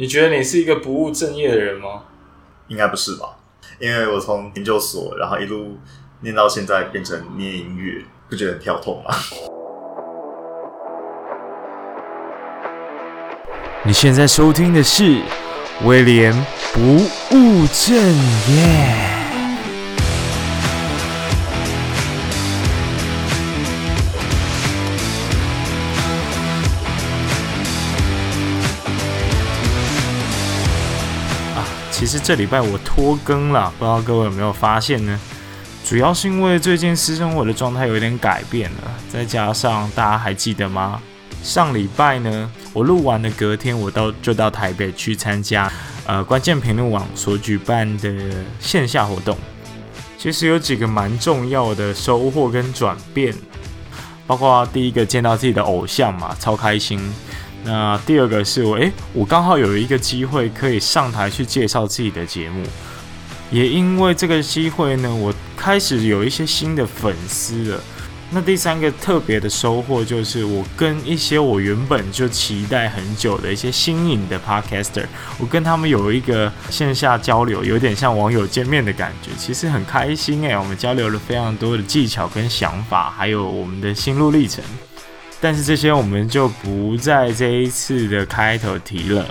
你觉得你是一个不务正业的人吗？应该不是吧？因为我从研究所，然后一路念到现在，变成念音乐，不觉得很跳痛吗？你现在收听的是威廉不务正业。其实这礼拜我拖更了，不知道各位有没有发现呢？主要是因为最近私生活的状态有点改变了，再加上大家还记得吗？上礼拜呢，我录完的隔天，我到就到台北去参加呃关键评论网所举办的线下活动。其实有几个蛮重要的收获跟转变，包括第一个见到自己的偶像嘛，超开心。那第二个是我，诶，我刚好有一个机会可以上台去介绍自己的节目，也因为这个机会呢，我开始有一些新的粉丝了。那第三个特别的收获就是，我跟一些我原本就期待很久的一些新颖的 podcaster，我跟他们有一个线下交流，有点像网友见面的感觉，其实很开心诶，我们交流了非常多的技巧跟想法，还有我们的心路历程。但是这些我们就不在这一次的开头提了，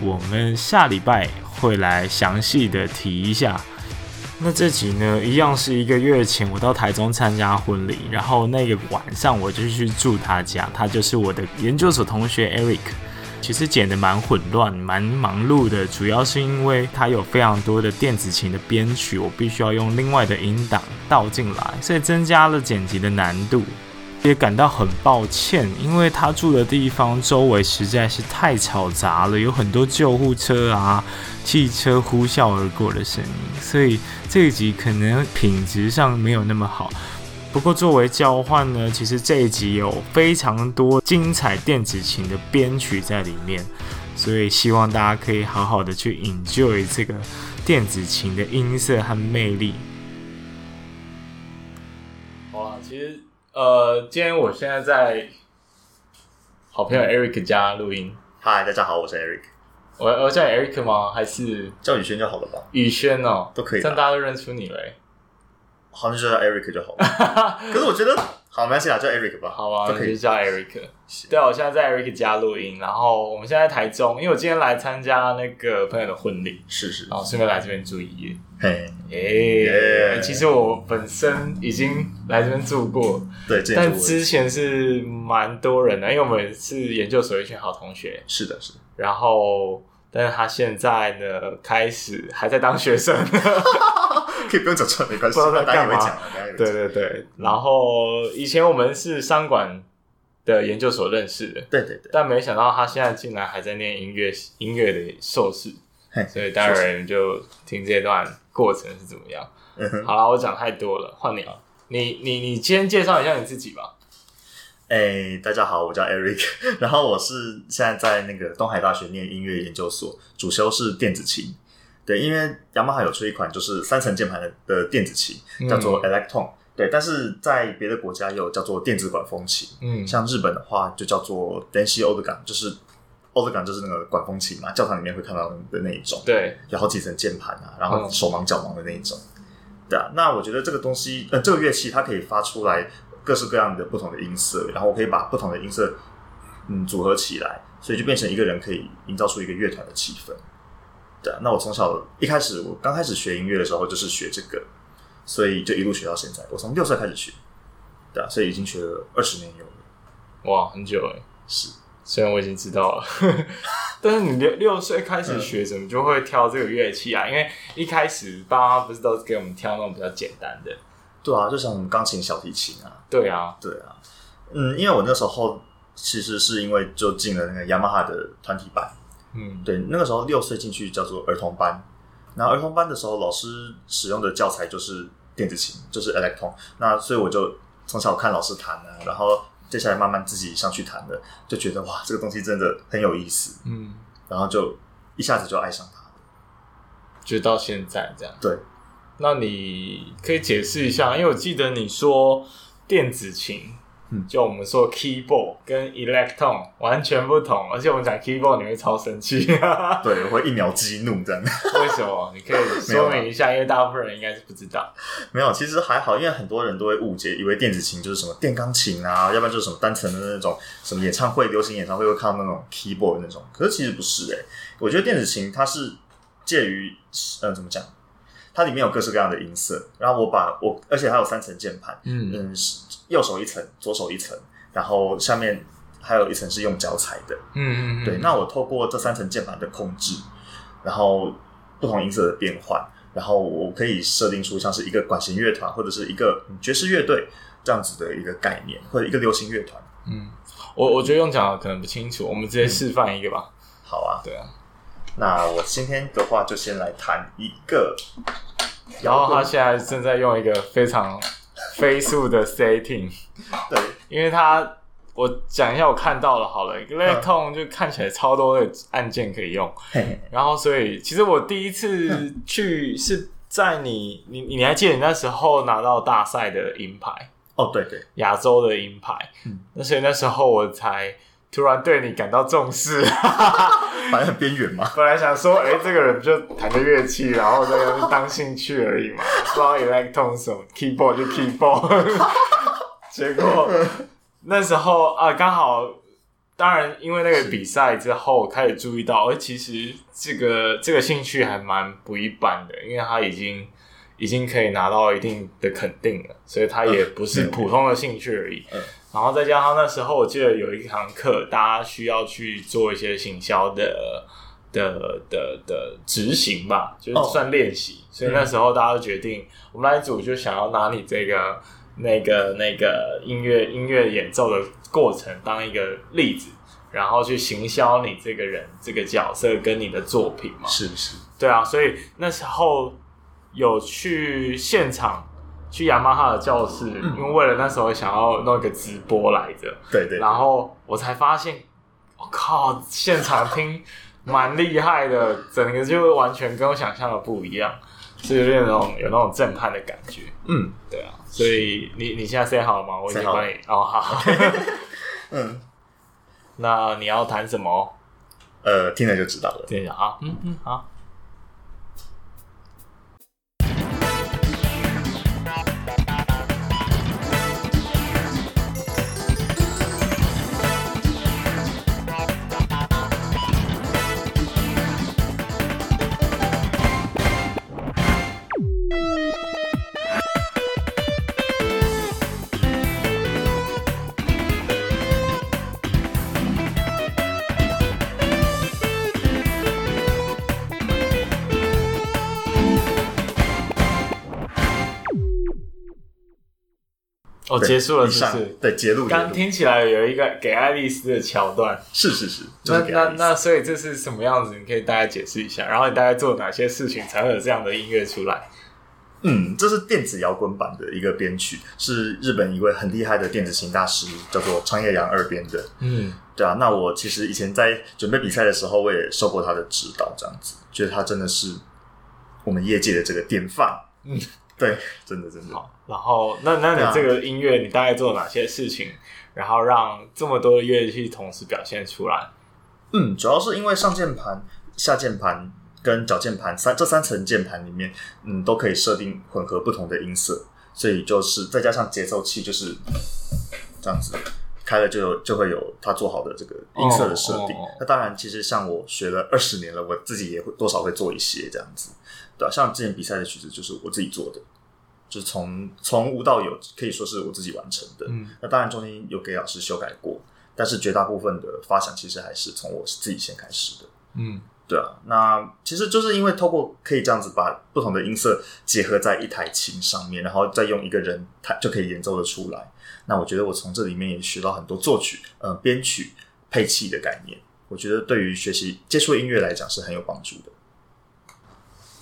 我们下礼拜会来详细的提一下。那这集呢，一样是一个月前我到台中参加婚礼，然后那个晚上我就去住他家，他就是我的研究所同学 Eric。其实剪得蛮混乱、蛮忙碌的，主要是因为他有非常多的电子琴的编曲，我必须要用另外的音档倒进来，所以增加了剪辑的难度。也感到很抱歉，因为他住的地方周围实在是太嘈杂了，有很多救护车啊、汽车呼啸而过的声音，所以这一集可能品质上没有那么好。不过作为交换呢，其实这一集有非常多精彩电子琴的编曲在里面，所以希望大家可以好好的去 enjoy 这个电子琴的音色和魅力。哇，其实。呃，今天我现在在好朋友 Eric 家录音。嗨，大家好，我是 Eric。我我叫 Eric 吗？还是叫宇轩就好了吧？宇轩哦，都可以，这样大家都认出你了。好像就叫 Eric 就好了。可是我觉得。好，没关系啦，叫 Eric 吧。好啊，就可以叫 Eric。对啊，我现在在 Eric 家录音，然后我们现在在台中，因为我今天来参加那个朋友的婚礼，是是，然后顺便来这边住一夜。嘿，哎，其实我本身已经来这边住过，对，但之前是蛮多人的，因为我们是研究所一群好同学。是的，是的。然后，但是他现在呢，开始还在当学生。可以不用讲出来，没关系。不知道在干嘛。对对对，然后以前我们是商管的研究所认识的，对对对。但没想到他现在竟然还在念音乐音乐的硕士，所以当然就听这段过程是怎么样。嗯、好了，我讲太多了，换你了。你你你先介绍一下你自己吧。哎、欸，大家好，我叫 Eric，然后我是现在在那个东海大学念音乐研究所，主修是电子琴。对，因为雅马哈有出一款就是三层键盘的的电子琴，叫做 Electone、嗯。对，但是在别的国家有叫做电子管风琴。嗯，像日本的话就叫做 Denshi Organ，就是 Organ 就是那个管风琴嘛，教堂里面会看到的那一种。对，有好几层键盘啊，然后手忙脚忙的那一种。嗯、对啊，那我觉得这个东西，呃，这个乐器它可以发出来各式各样的不同的音色，然后我可以把不同的音色嗯组合起来，所以就变成一个人可以营造出一个乐团的气氛。对啊，那我从小一开始，我刚开始学音乐的时候就是学这个，所以就一路学到现在。我从六岁开始学，对啊，所以已经学了二十年有了。哇，很久哎。是，虽然我已经知道了，但是你六六岁开始学，怎么就会挑这个乐器啊？嗯、因为一开始爸妈不是都是给我们挑那种比较简单的？对啊，就像我们钢琴、小提琴啊。对啊，对啊。嗯，因为我那时候其实是因为就进了那个雅马哈的团体班。嗯，对，那个时候六岁进去叫做儿童班，然后儿童班的时候，老师使用的教材就是电子琴，就是 Electone。那所以我就从小看老师弹啊，然后接下来慢慢自己上去弹的，就觉得哇，这个东西真的很有意思。嗯，然后就一下子就爱上它了，就到现在这样。对，那你可以解释一下，因为我记得你说电子琴嗯，就我们说 keyboard 跟 electron 完全不同，而且我们讲 keyboard 你会超生气，对，我会一秒激怒这样。为什么？你可以说明一下，因为大部分人应该是不知道。没有，其实还好，因为很多人都会误解，以为电子琴就是什么电钢琴啊，要不然就是什么单层的那种什么演唱会、流行演唱会会看到那种 keyboard 那种。可是其实不是诶、欸，我觉得电子琴它是介于嗯、呃，怎么讲？它里面有各式各样的音色，然后我把我，而且还有三层键盘，嗯嗯，右手一层，左手一层，然后下面还有一层是用脚踩的，嗯嗯对。那我透过这三层键盘的控制，然后不同音色的变换，然后我可以设定出像是一个管弦乐团或者是一个爵士乐队这样子的一个概念，或者一个流行乐团。嗯，我我觉得用讲的可能不清楚，我们直接示范一个吧。好啊，对啊。那我今天的话就先来弹一个，然后他现在正在用一个非常 飞速的 setting，对，因为他我讲一下我看到了好了，electron 就看起来超多的按键可以用，然后所以其实我第一次去是在你你你还记得你那时候拿到大赛的银牌？哦，对对，亚洲的银牌，嗯，那所以那时候我才。突然对你感到重视，反正很边缘嘛。本来想说，哎、欸，这个人就弹个乐器，然后这个当兴趣而已嘛。不知道 electron 什么 keyboard 就 keyboard，结果那时候啊，刚好，当然因为那个比赛之后，我开始注意到，哎，其实这个这个兴趣还蛮不一般的，因为他已经已经可以拿到一定的肯定了，所以他也不是普通的兴趣而已。嗯嗯然后再加上那时候，我记得有一堂课，大家需要去做一些行销的的的的执行吧，就是算练习。Oh. 所以那时候大家就决定，我们那一组就想要拿你这个那个那个音乐音乐演奏的过程当一个例子，然后去行销你这个人这个角色跟你的作品嘛。是是，对啊。所以那时候有去现场。去雅马哈的教室，因为为了那时候想要弄一个直播来着，对对，然后我才发现，我靠，现场听蛮厉害的，整个就完全跟我想象的不一样，是有那种有那种震撼的感觉。嗯，对啊，所以你你现在 say 好了吗？我已经帮你哦，好。嗯，那你要弹什么？呃，听了就知道了。听一下啊，嗯嗯，好。哦，结束了是不是？对，结束。刚听起来有一个给爱丽丝的桥段，是是是。那那那，所以这是什么样子？你可以大概解释一下。然后你大概做哪些事情才会有这样的音乐出来？嗯，这是电子摇滚版的一个编曲，是日本一位很厉害的电子琴大师，叫做长野洋二编的。嗯，对啊。那我其实以前在准备比赛的时候，我也受过他的指导，这样子，觉得他真的是我们业界的这个典范。嗯。对，真的真的好。然后，那那你这个音乐，你大概做了哪些事情，然后让这么多的乐器同时表现出来？嗯，主要是因为上键盘、下键盘跟脚键盘三这三层键盘里面，嗯，都可以设定混合不同的音色，所以就是再加上节奏器，就是这样子开了就有就会有他做好的这个音色的设定。Oh, oh, oh. 那当然，其实像我学了二十年了，我自己也会多少会做一些这样子。对，像之前比赛的曲子就是我自己做的，就是从从无到有，可以说是我自己完成的。嗯，那当然中间有给老师修改过，但是绝大部分的发想其实还是从我自己先开始的。嗯，对啊，那其实就是因为透过可以这样子把不同的音色结合在一台琴上面，然后再用一个人弹就可以演奏的出来。那我觉得我从这里面也学到很多作曲、呃编曲、配器的概念。我觉得对于学习接触音乐来讲是很有帮助的。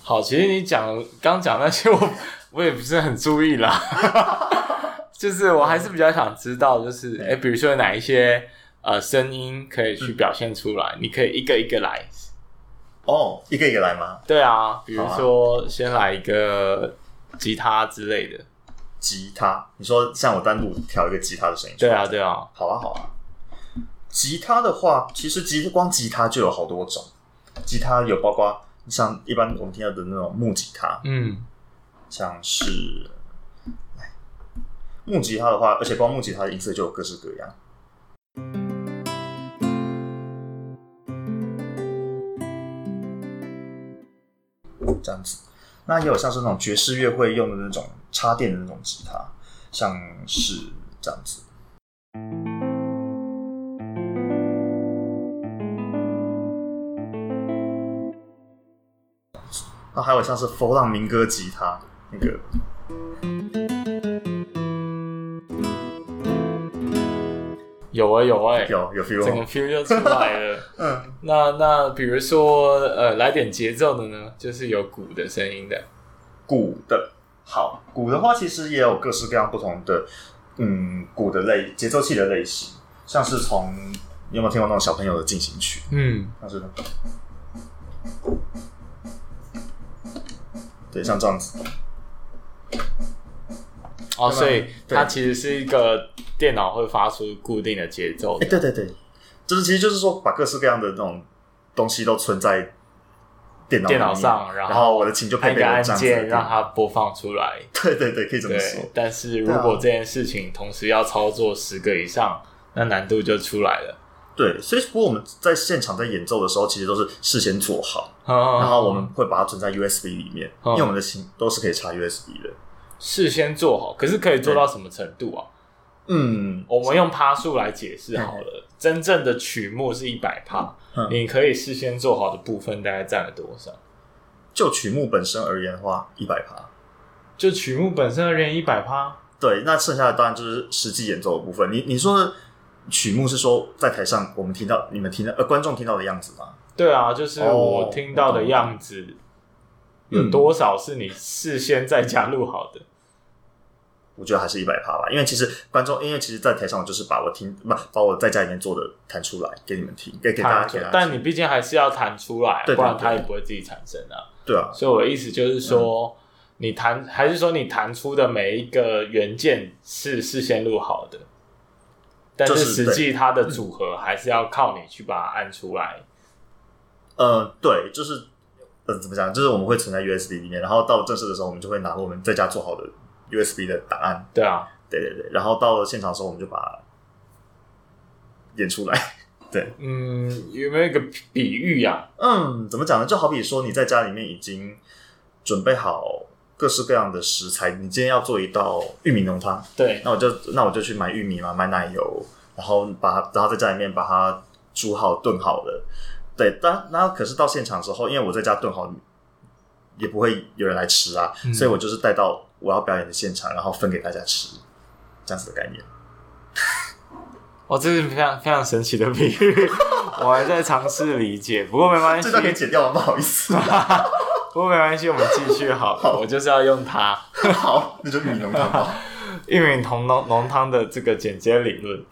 好，其实你讲刚讲那些我，我 我也不是很注意啦。就是我还是比较想知道，就是哎、欸，比如说哪一些呃声音可以去表现出来？嗯、你可以一个一个来。哦，一个一个来吗？对啊，比如说先来一个吉他之类的。吉他，你说像我单独调一个吉他的声音？对啊，对啊，好啊，好啊。吉他的话，其实吉光吉他就有好多种，吉他有包括像一般我们听到的那种木吉他，嗯，像是木吉他的话，而且光木吉他的音色就有各式各样。这样子，那也有像是那种爵士乐会用的那种插电的那种吉他，像是这样子。那还有像是佛朗明哥吉他那个。有啊有啊，有有 feel，整个 feel 就出来了。嗯，那那比如说呃，来点节奏的呢，就是有鼓的声音的，鼓的。好，鼓的话其实也有各式各样不同的，嗯，鼓的类节奏器的类型，像是从你有没有听过那种小朋友的进行曲？嗯，像是，对，像这样子。哦，所以它其实是一个电脑会发出固定的节奏的。哎，对对对，就是其实就是说，把各式各样的那种东西都存在电脑电脑上，然后，我的琴就配备个按键让它播放出来。对对对，可以这么说。但是如果这件事情同时要操作十个以上，那难度就出来了。对，所以不过我们在现场在演奏的时候，其实都是事先做好，然后我们会把它存在 USB 里面，因为我们的琴都是可以插 USB 的。事先做好，可是可以做到什么程度啊？嗯，我们用趴数来解释好了。嗯、真正的曲目是一百趴，嗯、你可以事先做好的部分大概占了多少？就曲目本身而言的话，一百趴。就曲目本身而言，一百趴。对，那剩下的当然就是实际演奏的部分。你你说的曲目是说在台上我们听到、你们听到、呃观众听到的样子吗？对啊，就是我听到的样子。哦、有多少是你事先在家录好的？我觉得还是一百趴吧，因为其实观众，因为其实，在台上我就是把我听不把我在家里面做的弹出来给你们听，给给大家听。但你毕竟还是要弹出来，不然它也不会自己产生啊。对啊，所以我的意思就是说，你弹还是说你弹出的每一个元件是事先录好的，但是实际它的组合还是要靠你去把它按出来。呃，对，就是呃，怎么讲？就是我们会存在 USB 里面，然后到正式的时候，我们就会拿我们在家做好的。USB 的档案，对啊，对对对，然后到了现场的时候，我们就把它演出来。对，嗯，有没有一个比喻呀？嗯，怎么讲呢？就好比说你在家里面已经准备好各式各样的食材，你今天要做一道玉米浓汤，对，那我就那我就去买玉米嘛，买奶油，然后把它，然后在家里面把它煮好炖好了。对，但那可是到现场之后，因为我在家炖好，也不会有人来吃啊，嗯、所以我就是带到。我要表演的现场，然后分给大家吃，这样子的概念。哇，这是非常非常神奇的比喻，我还在尝试理解。不过没关系，这段可以剪掉吗？不好意思。不过没关系，我们继续好了。好，我就是要用它。好，那就玉米浓汤。玉米浓浓浓汤的这个剪接理论。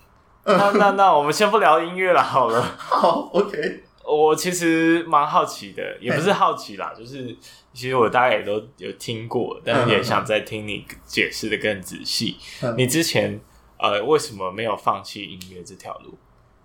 那 那那，我们先不聊音乐了，好了。好，OK。我其实蛮好奇的，也不是好奇啦，就是其实我大概也都有听过，但是也想再听你解释的更仔细。你之前呃为什么没有放弃音乐这条路？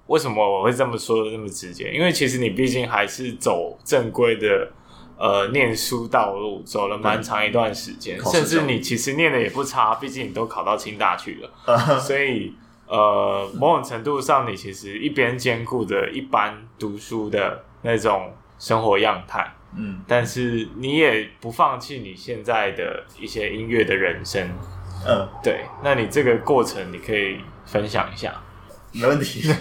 为什么我会这么说的那么直接？因为其实你毕竟还是走正规的呃念书道路，走了蛮长一段时间，甚至你其实念的也不差，毕竟你都考到清大去了，所以。呃，某种程度上，你其实一边兼顾着一般读书的那种生活样态，嗯，但是你也不放弃你现在的一些音乐的人生，嗯，对。那你这个过程，你可以分享一下？没问题。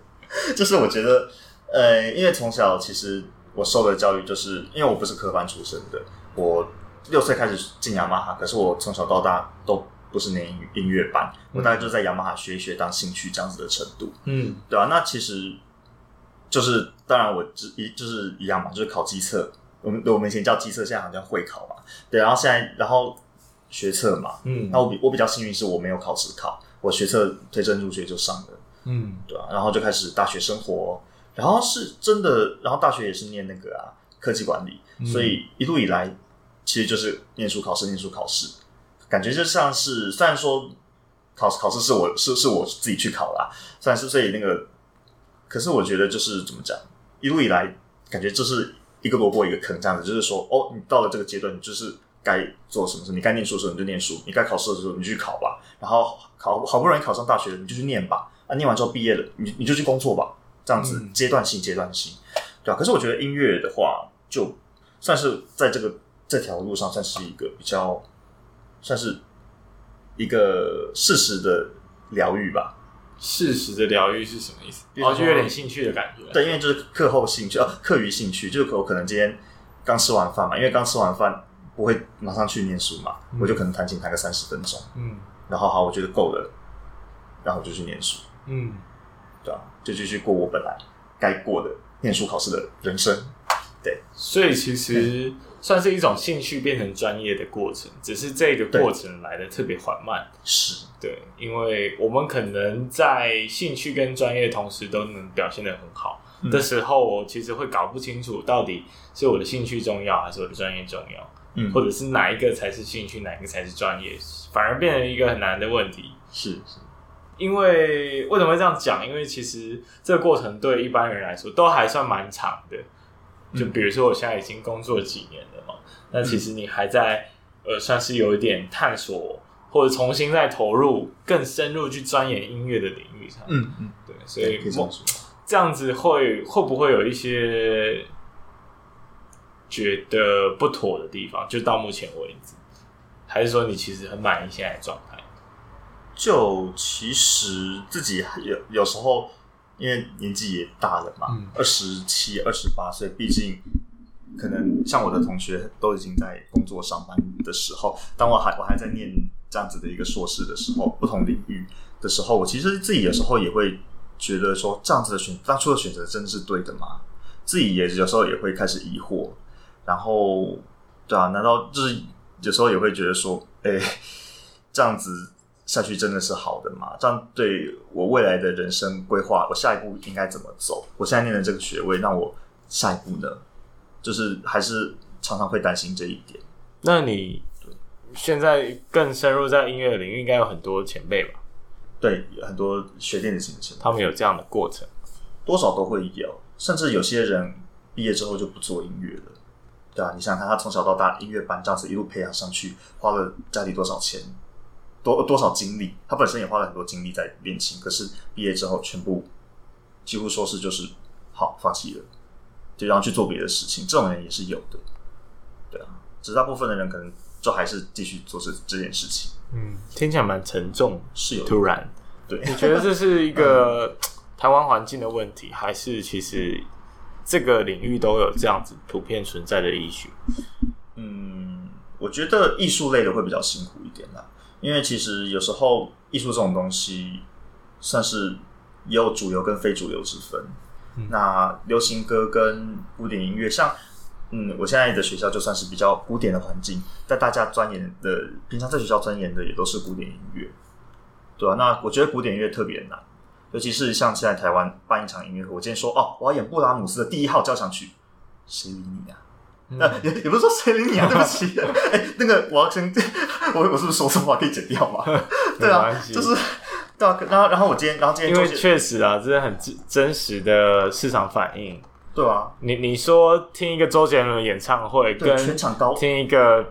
就是我觉得，呃，因为从小其实我受的教育，就是因为我不是科班出身的，我六岁开始进雅马哈，可是我从小到大都。不是念音乐班，我大概就在雅马哈学一学当兴趣这样子的程度，嗯，对啊，那其实就是，当然我只一就是一样嘛，就是考机测，我们我们以前叫机测，现在好像会考嘛，对，然后现在然后学测嘛，嗯，那我比我比较幸运是我没有考试考，我学测推甄入学就上了，嗯，对啊，然后就开始大学生活，然后是真的，然后大学也是念那个啊科技管理，嗯，所以一路以来其实就是念书考试，念书考试。感觉就像是虽然说考考试是我是是我自己去考啦，虽然是所以那个，可是我觉得就是怎么讲，一路以来感觉就是一个萝卜一个坑这样子，就是说哦，你到了这个阶段，你就是该做什么事，你该念书的时候你就念书，你该考试的时候你去考吧，然后考好不容易考上大学了，你就去念吧，啊，念完之后毕业了，你你就去工作吧，这样子阶段性阶段性，对啊，可是我觉得音乐的话，就算是在这个这条路上，算是一个比较。算是一个适时的疗愈吧。适时的疗愈是什么意思？哦，就有点兴趣的感觉。对，因为就是课后兴趣，哦，课余兴趣，就是我可能今天刚吃完饭嘛，因为刚吃完饭不会马上去念书嘛，嗯、我就可能弹琴弹个三十分钟，嗯，然后好，我觉得够了，然后我就去念书，嗯，对啊，就继续过我本来该过的念书考试的人生。对，所以其实。嗯算是一种兴趣变成专业的过程，只是这个过程来的特别缓慢。是对，因为我们可能在兴趣跟专业同时都能表现得很好的时候，我其实会搞不清楚到底是我的兴趣重要还是我的专业重要，嗯，或者是哪一个才是兴趣，哪一个才是专业，反而变成一个很难的问题。是是，因为为什么会这样讲？因为其实这个过程对一般人来说都还算蛮长的。就比如说，我现在已经工作几年了嘛，那其实你还在呃，算是有一点探索，或者重新再投入更深入去钻研音乐的领域上。嗯嗯，对，所以这样子会会不会有一些觉得不妥的地方？就到目前为止，还是说你其实很满意现在的状态？就其实自己有有时候。因为年纪也大了嘛，二十七、二十八岁，毕竟可能像我的同学都已经在工作上班的时候，当我还我还在念这样子的一个硕士的时候，不同领域的时候，我其实自己有时候也会觉得说，这样子的选当初的选择真的是对的吗？自己也有时候也会开始疑惑，然后对啊，难道就是有时候也会觉得说，哎，这样子。下去真的是好的吗？这样对我未来的人生规划，我下一步应该怎么走？我现在念的这个学位，让我下一步呢？就是还是常常会担心这一点。那你现在更深入在音乐领域，应该有很多前辈吧？对，很多学电子琴的前辈，他们有这样的过程，多少都会有。甚至有些人毕业之后就不做音乐了，对啊，你想想看，他从小到大音乐班这样子一路培养上去，花了家里多少钱？多多少精力，他本身也花了很多精力在练琴，可是毕业之后全部几乎说是就是好放弃了，就然后去做别的事情。这种人也是有的，对啊，只是大部分的人可能就还是继续做这这件事情。嗯，听起来蛮沉重，是有突然。对，你觉得这是一个台湾环境的问题，还是其实这个领域都有这样子普遍存在的医学？嗯，我觉得艺术类的会比较辛苦一点啦。因为其实有时候艺术这种东西，算是也有主流跟非主流之分。嗯、那流行歌跟古典音乐，像嗯，我现在的学校就算是比较古典的环境，但大家钻研的，平常在学校钻研的也都是古典音乐，对啊，那我觉得古典音乐特别难，尤其是像现在台湾办一场音乐会，我今天说哦，我要演布拉姆斯的第一号交响曲，谁理你啊？那、嗯、也也不是说谁理你啊，对不起，哎、欸，那个我要先，我我是不是说错话可以剪掉嘛？对啊，就是对啊，然后然后我今天，然后今天因为确实啊，这是很真真实的市场反应。对啊，你你说听一个周杰伦的演唱会，跟全场高听一个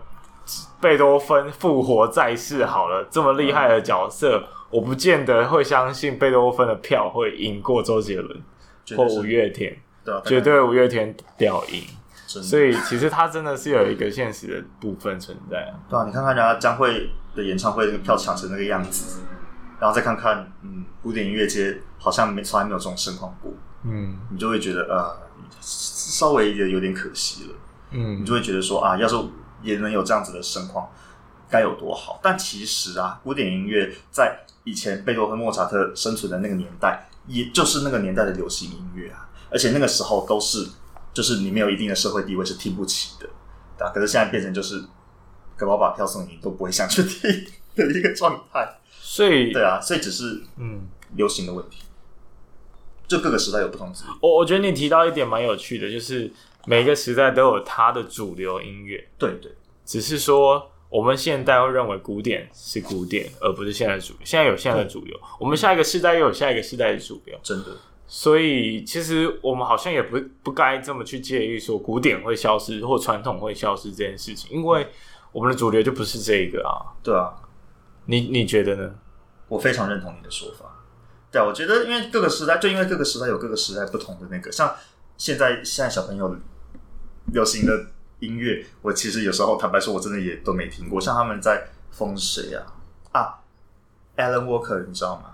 贝多芬复活在世，好了，这么厉害的角色，嗯、我不见得会相信贝多芬的票会赢过周杰伦或五月天，对啊，绝对五月天屌赢。所以其实它真的是有一个现实的部分存在啊。对啊，你看看人家将会的演唱会，那个票抢成那个样子，然后再看看，嗯，古典音乐节好像没从来没有这种盛况过，嗯，你就会觉得呃，稍微也有点可惜了，嗯，你就会觉得说啊，要是也能有这样子的盛况，该有多好。但其实啊，古典音乐在以前贝多芬、莫扎特生存的那个年代，也就是那个年代的流行音乐啊，而且那个时候都是。就是你没有一定的社会地位是听不起的，对吧？可是现在变成就是，可我把票送你都不会想去听的一个状态。所以，对啊，所以只是嗯，流行的问题。就各个时代有不同。我我觉得你提到一点蛮有趣的，就是每个时代都有它的主流音乐。对对，只是说。我们现代会认为古典是古典，而不是现在主流。现在有现在的主流，我们下一个世代又有下一个世代的主流。真的。所以其实我们好像也不不该这么去介意说古典会消失或传统会消失这件事情，因为我们的主流就不是这个啊。对啊，你你觉得呢？我非常认同你的说法。对啊，我觉得因为各个时代，就因为各个时代有各个时代不同的那个，像现在现在小朋友流行的音乐，我其实有时候坦白说，我真的也都没听过。像他们在风谁啊？啊，Alan Walker，你知道吗？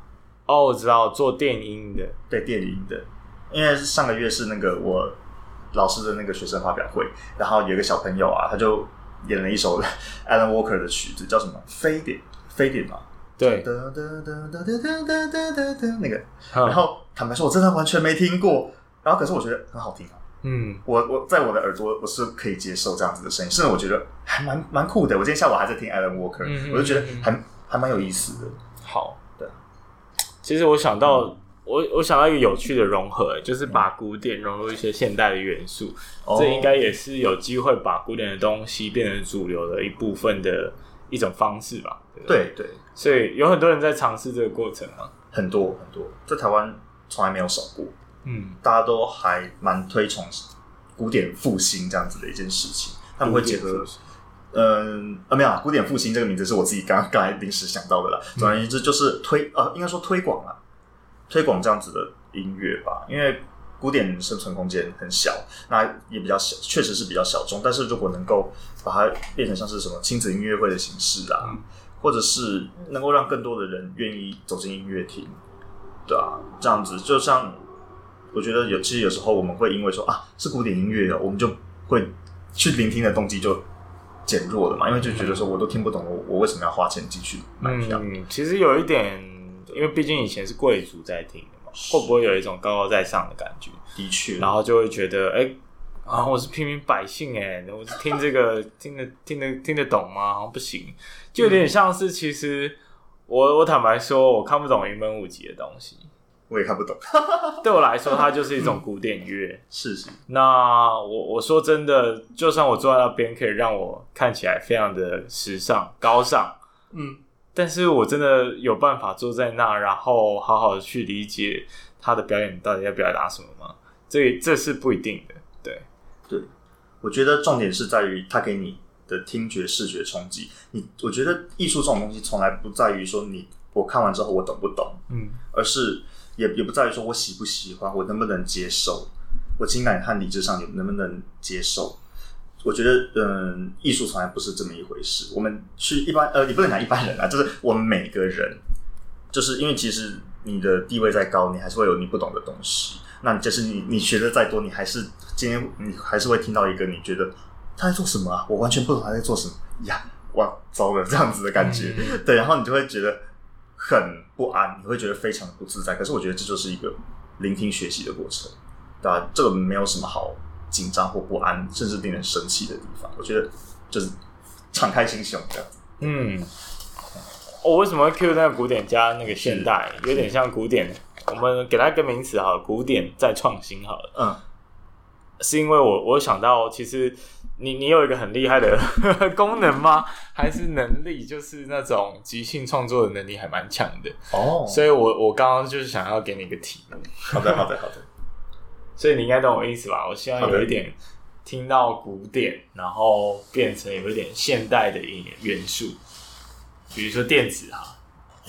哦，我知道做电音的，对电音的，因为上个月是那个我老师的那个学生发表会，然后有一个小朋友啊，他就演了一首 Alan Walker 的曲子，叫什么？非典，非典嘛。对。那个，然后坦白说，我真的完全没听过，然后可是我觉得很好听啊。嗯，我我在我的耳朵我是可以接受这样子的声音，甚至我觉得还蛮蛮酷的。我今天下午还在听 Alan Walker，我就觉得还还蛮有意思的。好。其实我想到，嗯、我我想到一个有趣的融合，就是把古典融入一些现代的元素，嗯、这应该也是有机会把古典的东西变成主流的一部分的一种方式吧？对对，对，所以有很多人在尝试这个过程啊，很多很多，在台湾从来没有少过，嗯，大家都还蛮推崇古典复兴这样子的一件事情，他们会结合。嗯，啊，没有啊，古典复兴这个名字是我自己刚刚才临时想到的啦。总而言之，就是推呃，应该说推广啊，推广这样子的音乐吧。因为古典生存空间很小，那也比较小，确实是比较小众。但是如果能够把它变成像是什么亲子音乐会的形式啊，嗯、或者是能够让更多的人愿意走进音乐厅，对啊，这样子就像我觉得有，其实有时候我们会因为说啊是古典音乐啊，我们就会去聆听的动机就。减弱的嘛，因为就觉得说我都听不懂，我我为什么要花钱进去买票？嗯，其实有一点，因为毕竟以前是贵族在听的嘛，会不会有一种高高在上的感觉？的确，然后就会觉得，哎、欸，啊，我是平民百姓、欸，哎，我是听这个 听得听得听得懂吗？不行，就有点像是，其实我我坦白说，我看不懂云门舞集的东西。我也看不懂，对我来说，它就是一种古典乐。是是。那我我说真的，就算我坐在那边，可以让我看起来非常的时尚高尚，嗯，但是我真的有办法坐在那，然后好好的去理解他的表演到底要表达什么吗？这这是不一定的。对对，我觉得重点是在于他给你的听觉视觉冲击。你我觉得艺术这种东西，从来不在于说你我看完之后我懂不懂，嗯，而是。也也不在于说我喜不喜欢，我能不能接受，我情感和理智上有能不能接受？我觉得，嗯，艺术从来不是这么一回事。我们去一般，呃，你不能讲一般人啊，就是我们每个人，就是因为其实你的地位再高，你还是会有你不懂的东西。那就是你你学的再多，你还是今天你还是会听到一个你觉得他在做什么啊？我完全不懂他在做什么呀！哇，糟了，这样子的感觉，嗯、对，然后你就会觉得。很不安，你会觉得非常不自在。可是我觉得这就是一个聆听学习的过程，对吧？这个没有什么好紧张或不安，甚至令人生气的地方。我觉得就是敞开心胸这样。嗯，我为什么会 cue 那个古典加那个现代？有点像古典，我们给它一个名词好了，古典再创新好了。嗯，是因为我我想到其实。你你有一个很厉害的 功能吗？还是能力？就是那种即兴创作的能力还蛮强的哦。所以我我刚刚就是想要给你一个题目。好的，好的，好的。所以你应该懂我意思吧？我希望有一点听到古典，然后变成有一点现代的音元素，比如说电子哈，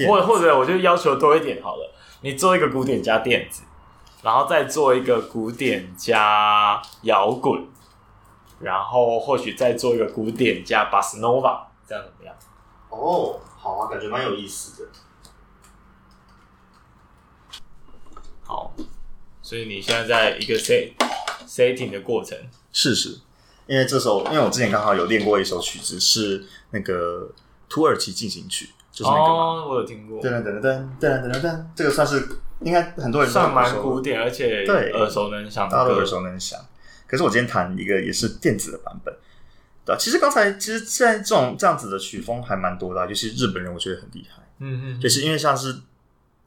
或或者我就要求多一点好了。你做一个古典加电子，然后再做一个古典加摇滚。然后或许再做一个古典加巴斯诺瓦，这样怎么样？哦，好啊，感觉蛮有意思的。好，所以你现在在一个 set setting 的过程，试试。因为这首，因为我之前刚好有练过一首曲子，是那个土耳其进行曲，就是那个哦，我有听过。噔噔噔噔噔噔噔，这个算是应该很多人算蛮古典，而且对耳熟能详，大家都耳熟能详。可是我今天弹一个也是电子的版本，对，其实刚才其实现在这种这样子的曲风还蛮多的，尤其日本人我觉得很厉害。嗯嗯，就是因为像是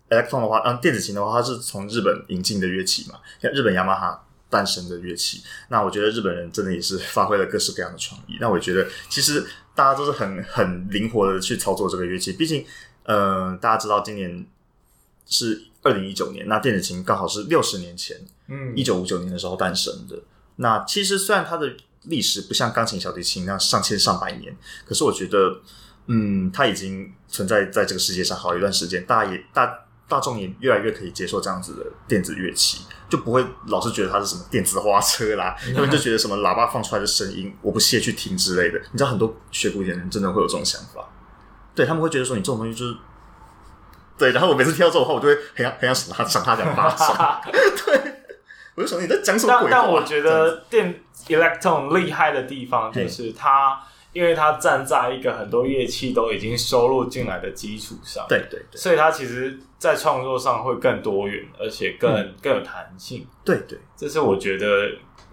electron 的话，嗯，电子琴的话，它是从日本引进的乐器嘛，像日本雅马哈诞生的乐器。那我觉得日本人真的也是发挥了各式各样的创意。那我觉得其实大家都是很很灵活的去操作这个乐器。毕竟，呃，大家知道今年是二零一九年，那电子琴刚好是六十年前，嗯，一九五九年的时候诞生的。那其实虽然它的历史不像钢琴、小提琴那样上千上百年，可是我觉得，嗯，它已经存在在这个世界上好一段时间，大家也大。大众也越来越可以接受这样子的电子乐器，就不会老是觉得它是什么电子花车啦，他们就觉得什么喇叭放出来的声音我不屑去听之类的。你知道很多学古典的人真的会有这种想法，对，他们会觉得说你这种东西就是对。然后我每次听到这种话，我就会很想很想赏他赏他两巴掌。对，我就说你在讲什么鬼话？但但我觉得电 electron 厉害的地方就是它。因为它站在一个很多乐器都已经收录进来的基础上，对对对，所以它其实，在创作上会更多元，而且更、嗯、更有弹性。对对，这是我觉得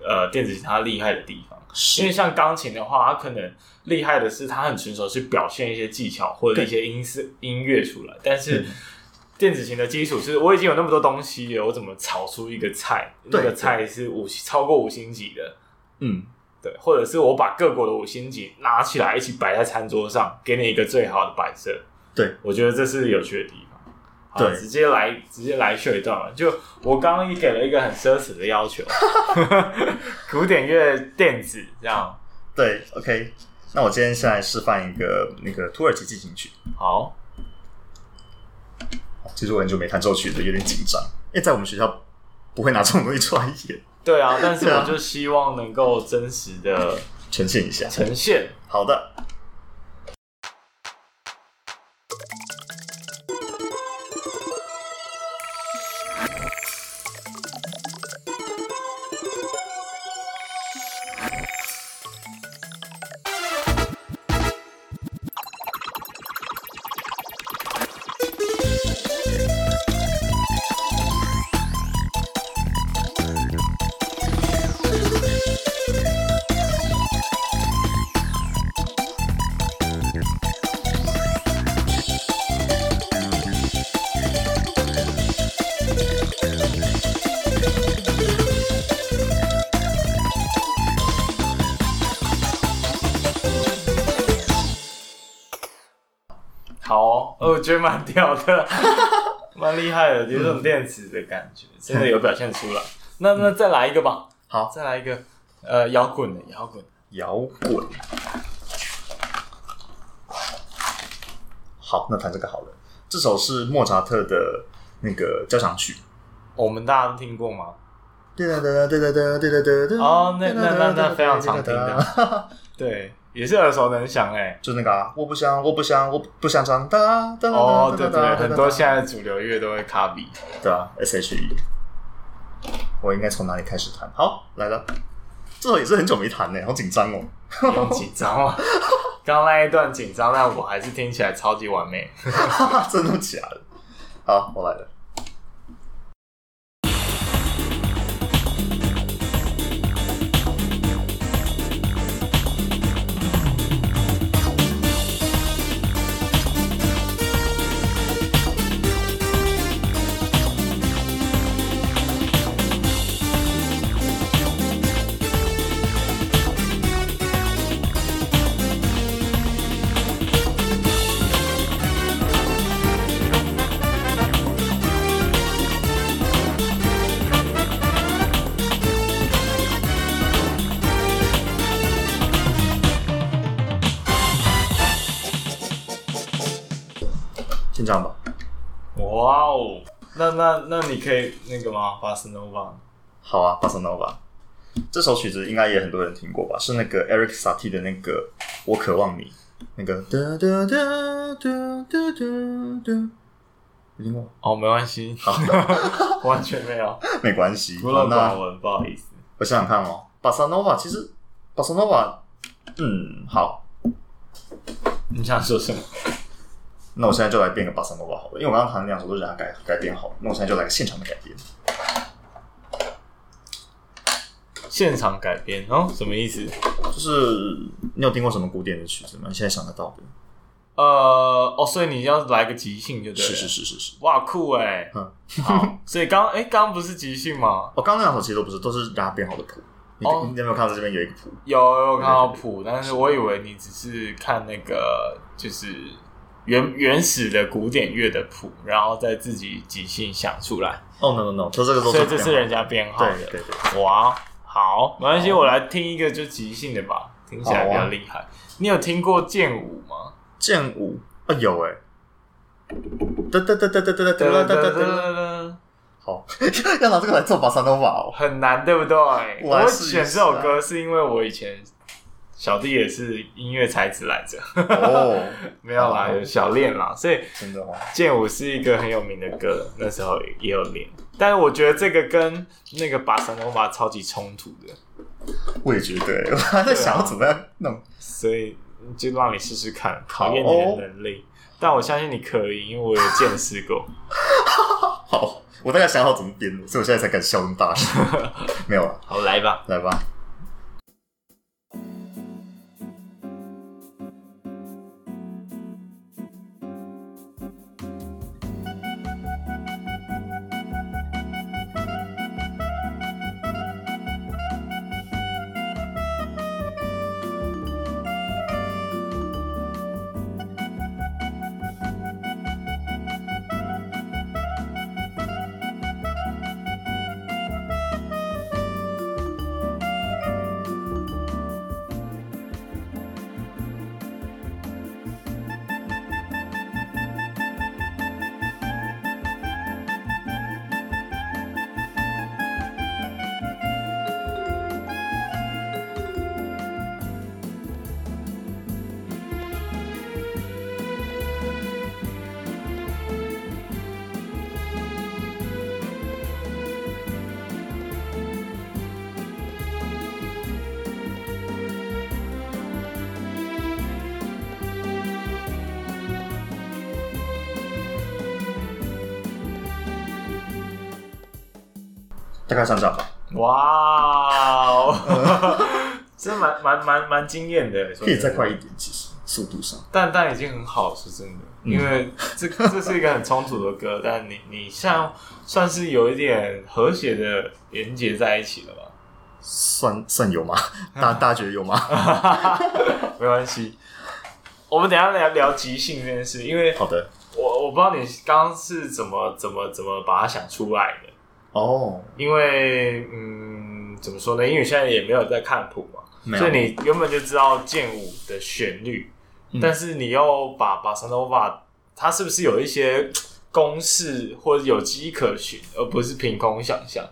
呃电子吉他厉害的地方。因为像钢琴的话，它可能厉害的是它很纯熟去表现一些技巧或者一些音色音乐出来，但是电子琴的基础是我已经有那么多东西了，我怎么炒出一个菜？那个菜是五超过五星级的，嗯。对，或者是我把各国的五星级拿起来一起摆在餐桌上，给你一个最好的摆设。对，我觉得这是有趣的地方。对，直接来，直接来秀一段嘛。就我刚刚也给了一个很奢侈的要求，古典乐电子这样。对，OK。那我今天先来示范一个那个土耳其进行曲。好。其实我很久没弹奏曲子，有点紧张，因为在我们学校不会拿这种东西出来演。对啊，但是我就希望能够真实的呈现一下，呈现。好的。电子的感觉，真的有表现出来。那那再来一个吧，好，再来一个，呃，摇滚的，摇滚，摇滚。好，那弹这个好了。这首是莫扎特的那个交响曲，我们大家都听过吗？对对对对对对对对对。哦，那那那那非常常听的，对。也是耳熟能详哎，就那个啊，我不想，我不想，我不想长大。哦，对对，很多现在的主流乐都会 copy，对啊，S H E。我应该从哪里开始弹？好，来了，这首也是很久没弹呢，好紧张哦，好紧张啊。刚刚那一段紧张，但我还是听起来超级完美，真的假的？好，我来了。那那那你可以那个吗？Bossa Nova，好啊，Bossa Nova，这首曲子应该也很多人听过吧？是那个 Eric Satie 的那个《我渴望你》，那个哒哒哒哒哒哒哒，你听过？哦，没关系，好，完全没有，没关系，孤陋寡闻，不好意思。我想想看哦，Bossa Nova，其实 Bossa Nova，嗯，好，你想说什么？那我现在就来变个巴萨诺瓦好了，因为我刚刚弹的两首都是人家改改编好了。那我现在就来个现场的改编。现场改编哦，什么意思？就是你有听过什么古典的曲子吗？你现在想得到的？呃，哦，所以你要来个即兴就对了。是是是是是。哇，酷哎！嗯，好。所以刚哎，刚刚不是即兴吗？哦，刚刚那两首其实都不是，都是人家编好的谱。你、哦、你有没有看到这边有一个谱？有有看到谱，但是我以为你只是看那个就是原原始的古典乐的谱，然后再自己即兴想出来。哦、oh,，no no no，这这个都是所以这是人家编号的。对对对，哇，好，没关系，我来听一个就即兴的吧，听起来比较厉害。你有听过剑舞吗？剑舞啊，有哎。哒哒哒哒哒哒哒哒哒哒。好，要拿这个来做巴萨诺瓦哦，很难，对不对？我会选这首歌是因为我以前小弟也是音乐才子来着。哦，没有啦，有小练啦，所以真的哦，剑舞是一个很有名的歌，那时候也有练。但是我觉得这个跟那个巴萨诺瓦超级冲突的。我也觉得，我还在想要怎么样弄，所以就让你试试看，考验你的能力。但我相信你可以，因为我有见识过。好，我大概想好怎么编了，所以我现在才敢笑那么大声。没有了，好，来吧，来吧。概上场吧。哇哦，真蛮蛮蛮蛮惊艳的。可以再快一点，其实速度上。但但已经很好，是真的。因为这这是一个很冲突的歌，但你你像算是有一点和谐的连接在一起了吧？算算有吗？大大家觉得有吗？没关系，我们等一下聊聊即兴这件事。因为好的，我我不知道你刚刚是怎么怎么怎么把它想出来的。哦、oh.，因为嗯，怎么说呢？因为现在也没有在看谱嘛，所以你原本就知道剑舞的旋律，嗯、但是你要把巴萨诺瓦，它是不是有一些公式或者有迹可循，而不是凭空想象？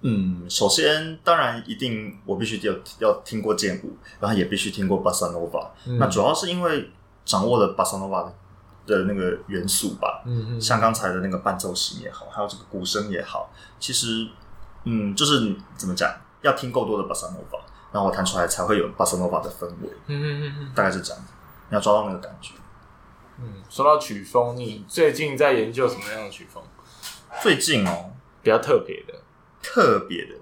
嗯，首先当然一定我必须要要听过剑舞，然后也必须听过巴萨诺瓦。那主要是因为掌握了巴萨诺瓦的。的那个元素吧，嗯嗯，像刚才的那个伴奏型也好，还有这个鼓声也好，其实，嗯，就是怎么讲，要听够多的巴萨诺瓦，然后我弹出来才会有巴萨诺瓦的氛围，嗯嗯嗯，大概是这样，你要抓到那个感觉。嗯，说到曲风，你最近在研究什么样的曲风？最近哦，比较特别的，特别的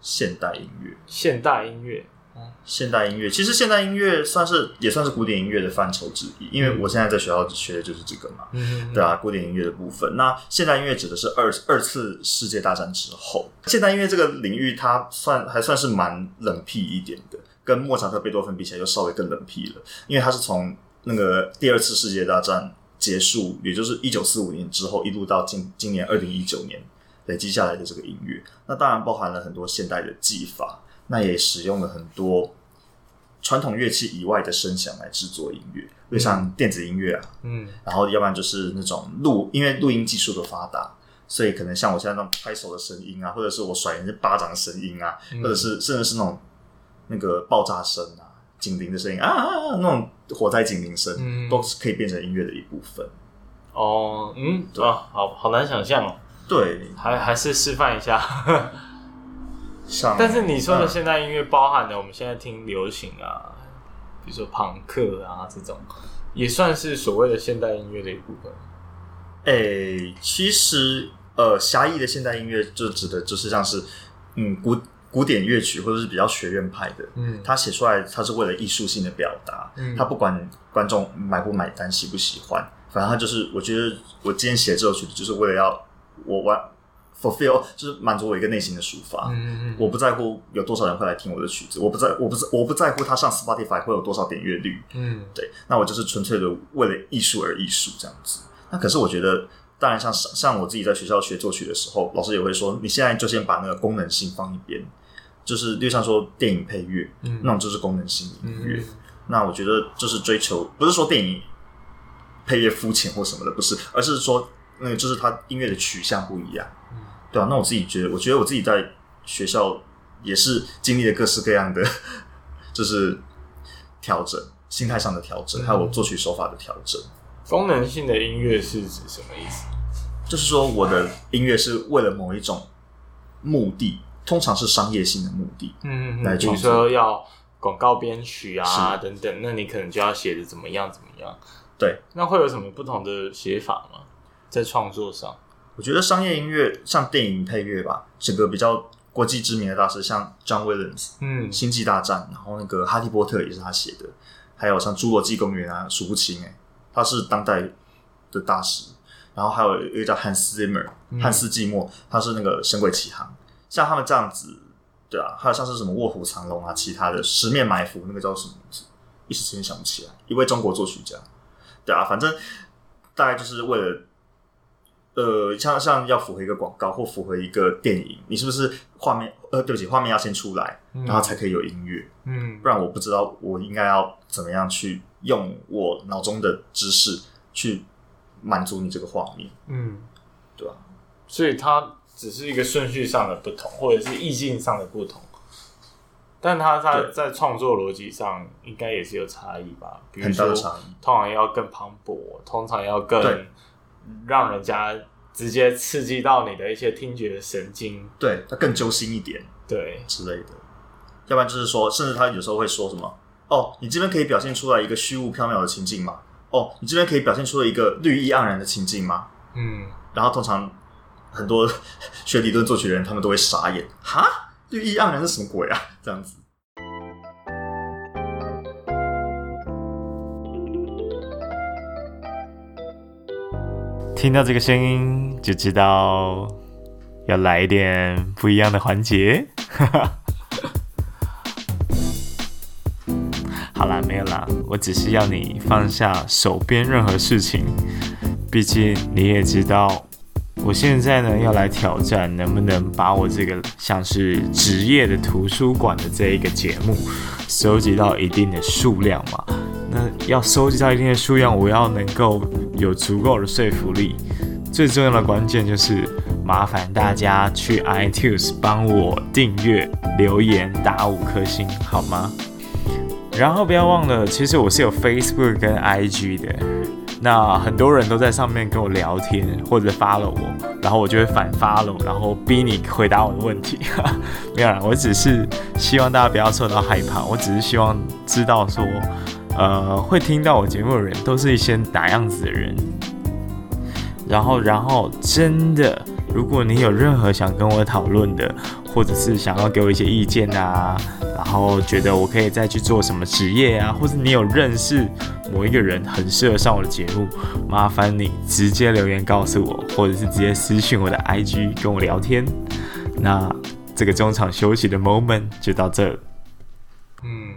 现代音乐，现代音乐。现代音乐其实现代音乐算是也算是古典音乐的范畴之一，因为我现在在学校学的就是这个嘛，嗯、对啊，古典音乐的部分。那现代音乐指的是二二次世界大战之后，现代音乐这个领域它算还算是蛮冷僻一点的，跟莫扎特、贝多芬比起来又稍微更冷僻了，因为它是从那个第二次世界大战结束，也就是一九四五年之后，一路到今今年二零一九年累积下来的这个音乐，那当然包含了很多现代的技法。那也使用了很多传统乐器以外的声响来制作音乐，就像电子音乐啊，嗯，然后要不然就是那种录，因为录音技术的发达，所以可能像我现在那种拍手的声音啊，或者是我甩人家巴掌的声音啊，嗯，或者是甚至是那种那个爆炸声啊、警铃的声音啊，那种火灾警铃声，嗯，都是可以变成音乐的一部分。哦，嗯，对啊，好好难想象哦。对，还还是示范一下。但是你说的现代音乐包含了我们现在听流行啊，比如说朋克啊这种，也算是所谓的现代音乐的一部分。诶、欸，其实呃，狭义的现代音乐就指的就是像是嗯古古典乐曲或者是比较学院派的，嗯，他写出来他是为了艺术性的表达，嗯，他不管观众买不买单喜不喜欢，反正他就是我觉得我今天写这首曲子就是为了要我玩。fulfill，就是满足我一个内心的抒发。嗯嗯嗯。我不在乎有多少人会来听我的曲子，我不在，我不在，我不在乎它上 Spotify 会有多少点阅率。嗯，对。那我就是纯粹的为了艺术而艺术这样子。那可是我觉得，当然像像我自己在学校学作曲的时候，老师也会说，你现在就先把那个功能性放一边，就是就像说电影配乐，嗯，那种就是功能性音乐。嗯、那我觉得就是追求，不是说电影配乐肤浅或什么的，不是，而是说那个就是它音乐的取向不一样，嗯，对啊。那我自己觉得，我觉得我自己在学校也是经历了各式各样的，就是调整心态上的调整，还有我作曲手法的调整。功能性的音乐是指什么意思？就是说，我的音乐是为了某一种目的，通常是商业性的目的。嗯，来，比如说要广告编曲啊等等，那你可能就要写的怎么样怎么样。对，那会有什么不同的写法吗？在创作上，我觉得商业音乐像电影配乐吧，整个比较国际知名的大师，像 John Williams，嗯，《星际大战》，然后那个《哈利波特》也是他写的，还有像《侏罗纪公园》啊，数不清哎。他是当代的大师，然后还有一个叫汉斯·季默，汉斯·季默，他是那个《神鬼奇航》，像他们这样子，对啊，还有像是什么《卧虎藏龙》啊，其他的《十面埋伏》，那个叫什么名字？一时之间想不起来。一位中国作曲家，对啊，反正大概就是为了，呃，像像要符合一个广告或符合一个电影，你是不是画面？呃，对不起，画面要先出来，然后才可以有音乐，嗯，不然我不知道我应该要怎么样去。用我脑中的知识去满足你这个画面，嗯，对吧？所以它只是一个顺序上的不同，或者是意境上的不同，但它它在创作逻辑上应该也是有差异吧？比如说，通常要更磅礴，通常要更让人家直接刺激到你的一些听觉神经，对，它更揪心一点，对之类的。要不然就是说，甚至他有时候会说什么。哦，你这边可以表现出来一个虚无缥缈的情境吗？哦，你这边可以表现出来一个绿意盎然的情境吗？嗯，然后通常很多学理论作曲的人，他们都会傻眼，哈，绿意盎然是什么鬼啊？这样子。听到这个声音，就知道要来一点不一样的环节，好啦，没有啦，我只是要你放下手边任何事情。毕竟你也知道，我现在呢要来挑战，能不能把我这个像是职业的图书馆的这一个节目收集到一定的数量嘛？那要收集到一定的数量，我要能够有足够的说服力。最重要的关键就是麻烦大家去 iTunes 帮我订阅、留言、打五颗星，好吗？然后不要忘了，其实我是有 Facebook 跟 IG 的，那很多人都在上面跟我聊天或者发了我，然后我就会反发了然后逼你回答我的问题。没有啦，我只是希望大家不要受到害怕，我只是希望知道说，呃，会听到我节目的人都是一些哪样子的人。然后，然后真的，如果你有任何想跟我讨论的，或者是想要给我一些意见啊。然后觉得我可以再去做什么职业啊，或者你有认识某一个人很适合上我的节目，麻烦你直接留言告诉我，或者是直接私信我的 IG 跟我聊天。那这个中场休息的 moment 就到这。嗯，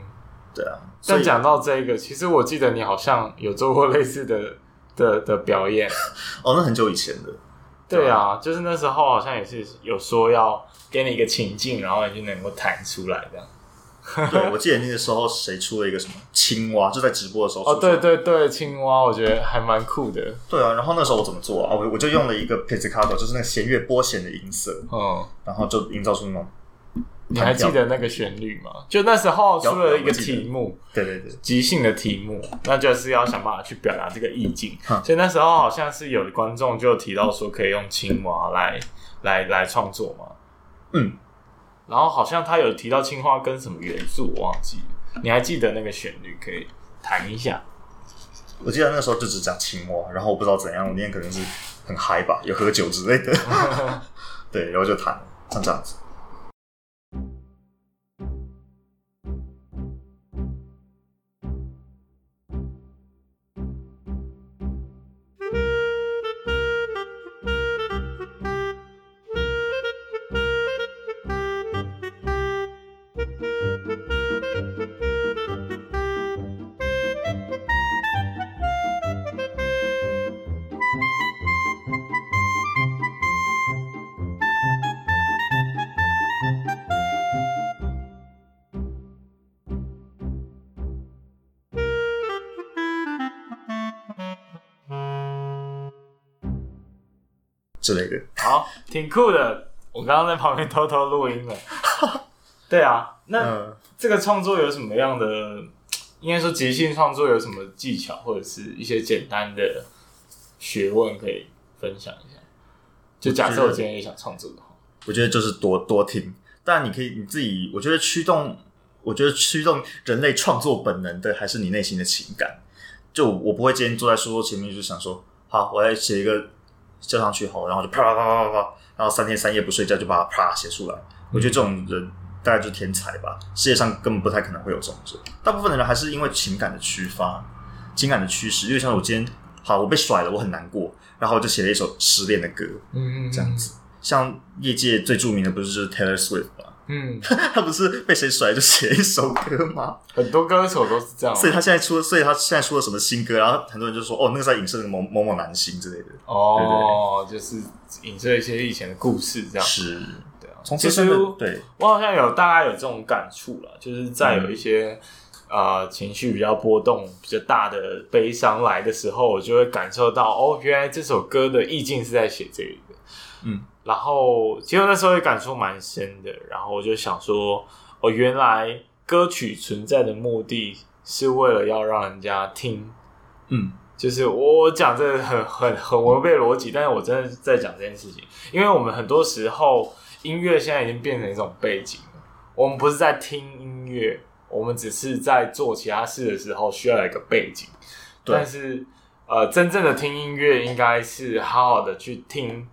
对啊。但讲到这个，其实我记得你好像有做过类似的的的表演。哦，那很久以前的。对啊，就是那时候好像也是有说要给你一个情境，然后你就能够弹出来这样。对，我记得那个时候谁出了一个什么青蛙，就在直播的时候。哦，对对对，青蛙，我觉得还蛮酷的。对啊，然后那时候我怎么做啊？我我就用了一个 pizzicato，就是那个弦乐拨弦的音色，嗯，然后就营造出那种。你还记得那个旋律吗？就那时候出了一个题目，对对对，即兴的题目，那就是要想办法去表达这个意境。所以那时候好像是有的观众就提到说，可以用青蛙来来来创作嘛。嗯。然后好像他有提到青蛙跟什么元素，我忘记了。你还记得那个旋律？可以弹一下。我记得那时候就只讲青蛙，然后我不知道怎样，我那天可能是很嗨吧，有喝酒之类的。对，然后就弹，像这样子。之类的，好，挺酷的。我刚刚在旁边偷偷录音了。对啊，那、嗯、这个创作有什么样的？应该说即兴创作有什么技巧，或者是一些简单的学问可以分享一下？就假设我今天也想创作的话，我觉得就是多多听。当然，你可以你自己。我觉得驱动，我觉得驱动人类创作本能的还是你内心的情感。就我不会今天坐在书桌前面就想说，好，我来写一个。交上去后，然后就啪啪啪啪啪，然后三天三夜不睡觉就把它啪写出来。我觉得这种人大概就是天才吧，世界上根本不太可能会有这种人。大部分的人还是因为情感的驱发，情感的驱使。因为像我今天，好，我被甩了，我很难过，然后我就写了一首失恋的歌，嗯，这样子。像业界最著名的不是就是 Taylor Swift 吗？嗯，他不是被谁甩就写一首歌吗？很多歌手都是这样，所以他现在出，所以他现在出了什么新歌，然后很多人就说，哦，那个在影射某某某男星之类的。哦，对对对，就是影射一些以前的故事，这样是，对啊。从其实，对我好像有大概有这种感触了，就是在有一些啊、嗯呃、情绪比较波动、比较大的悲伤来的时候，我就会感受到，哦，原来这首歌的意境是在写这个。嗯，然后其实那时候也感触蛮深的，然后我就想说，哦，原来歌曲存在的目的是为了要让人家听，嗯，就是我讲这个很很很违背逻辑，但是我真的在讲这件事情，因为我们很多时候音乐现在已经变成一种背景了，我们不是在听音乐，我们只是在做其他事的时候需要一个背景，但是呃，真正的听音乐应该是好好的去听。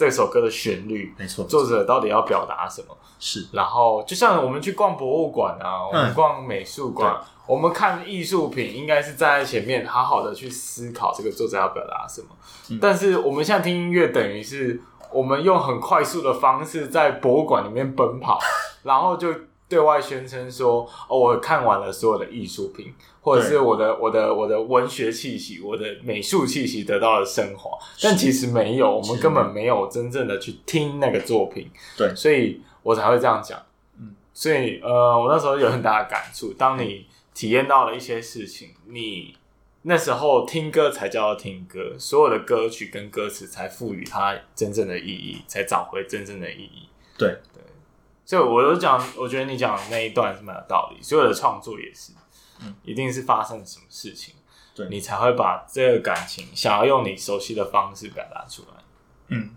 这首歌的旋律，没错，作者到底要表达什么？是，然后就像我们去逛博物馆啊，我们逛美术馆，嗯、我们看艺术品，应该是站在前面，好好的去思考这个作者要表达什么。嗯、但是我们现在听音乐，等于是我们用很快速的方式在博物馆里面奔跑，然后就。对外宣称说：“哦，我看完了所有的艺术品，或者是我的、我的、我的文学气息、我的美术气息得到了升华。但其实没有，我们根本没有真正的去听那个作品。对，所以我才会这样讲。嗯，所以呃，我那时候有很大的感触。当你体验到了一些事情，你那时候听歌才叫做听歌，所有的歌曲跟歌词才赋予它真正的意义，才找回真正的意义。对对。”所以我就讲，我觉得你讲的那一段是蛮有道理。所有的创作也是，嗯，一定是发生了什么事情，对，你才会把这个感情想要用你熟悉的方式表达出来。嗯，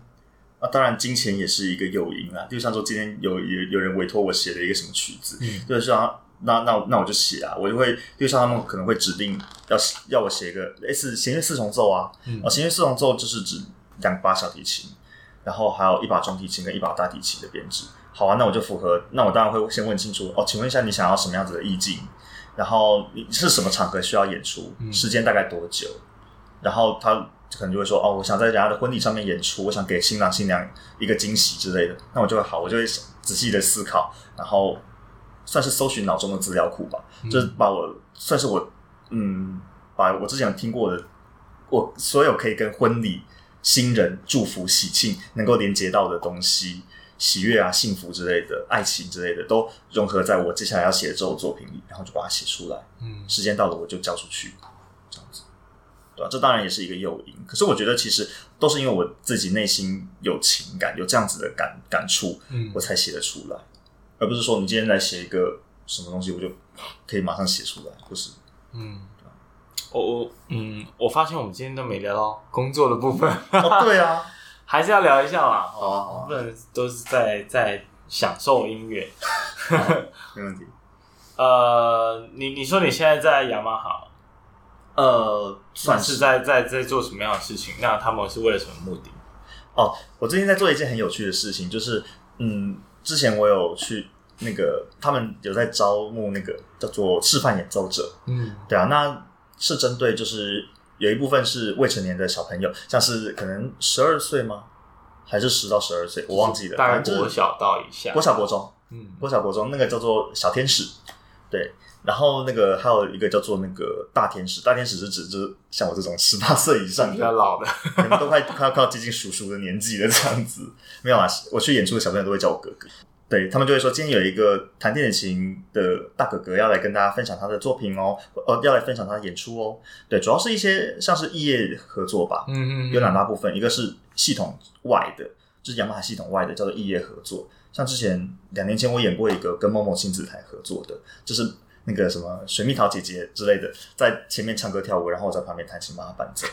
啊，当然金钱也是一个诱因啦。就像说今天有有有人委托我写了一个什么曲子，嗯，就是说那那那我就写啊，我就会就像他们可能会指定要要我写一个类似弦乐四重奏啊，嗯，啊，弦乐四重奏就是指两把小提琴，然后还有一把中提琴跟一把大提琴的编制。好啊，那我就符合。那我当然会先问清楚哦，请问一下，你想要什么样子的意境？然后你是什么场合需要演出？时间大概多久？嗯、然后他可能就会说哦，我想在人家的婚礼上面演出，我想给新郎新娘一个惊喜之类的。那我就会好，我就会仔细的思考，然后算是搜寻脑中的资料库吧，嗯、就是把我算是我嗯，把我之前听过的我所有可以跟婚礼、新人祝福、喜庆能够连接到的东西。喜悦啊，幸福之类的，爱情之类的，都融合在我接下来要写的这首作品里，然后就把它写出来。嗯，时间到了，我就交出去，这样子，对吧？这当然也是一个诱因。可是我觉得，其实都是因为我自己内心有情感，有这样子的感感触，嗯，我才写得出来，而不是说你今天来写一个什么东西，我就可以马上写出来，不是？嗯，我我嗯，我发现我们今天都没聊到工作的部分。哦，对啊。还是要聊一下嘛，哦，不能都是在在享受音乐，没问题。呃，你你说你现在在雅马哈，呃，算是在在在做什么样的事情？那他们是为了什么目的？哦，我最近在做一件很有趣的事情，就是嗯，之前我有去那个他们有在招募那个叫做示范演奏者，嗯，对啊，那是针对就是。有一部分是未成年的小朋友，像是可能十二岁吗？还是十到十二岁？我忘记了。大概国小到以下，国小国中，嗯，国小国中那个叫做小天使，对，然后那个还有一个叫做那个大天使，大天使是指就是像我这种十八岁以上比较老的，可能都快快要靠接近叔叔的年纪了这样子。没有啊，我去演出的小朋友都会叫我哥哥。对，他们就会说，今天有一个弹电子琴的大哥哥要来跟大家分享他的作品哦，呃，要来分享他的演出哦。对，主要是一些像是异业合作吧，嗯嗯，有两大部分，一个是系统外的，就是雅马哈系统外的叫做异业合作。像之前两年前我演过一个跟某某亲子台合作的，就是那个什么水蜜桃姐姐之类的，在前面唱歌跳舞，然后我在旁边弹琴帮他伴奏。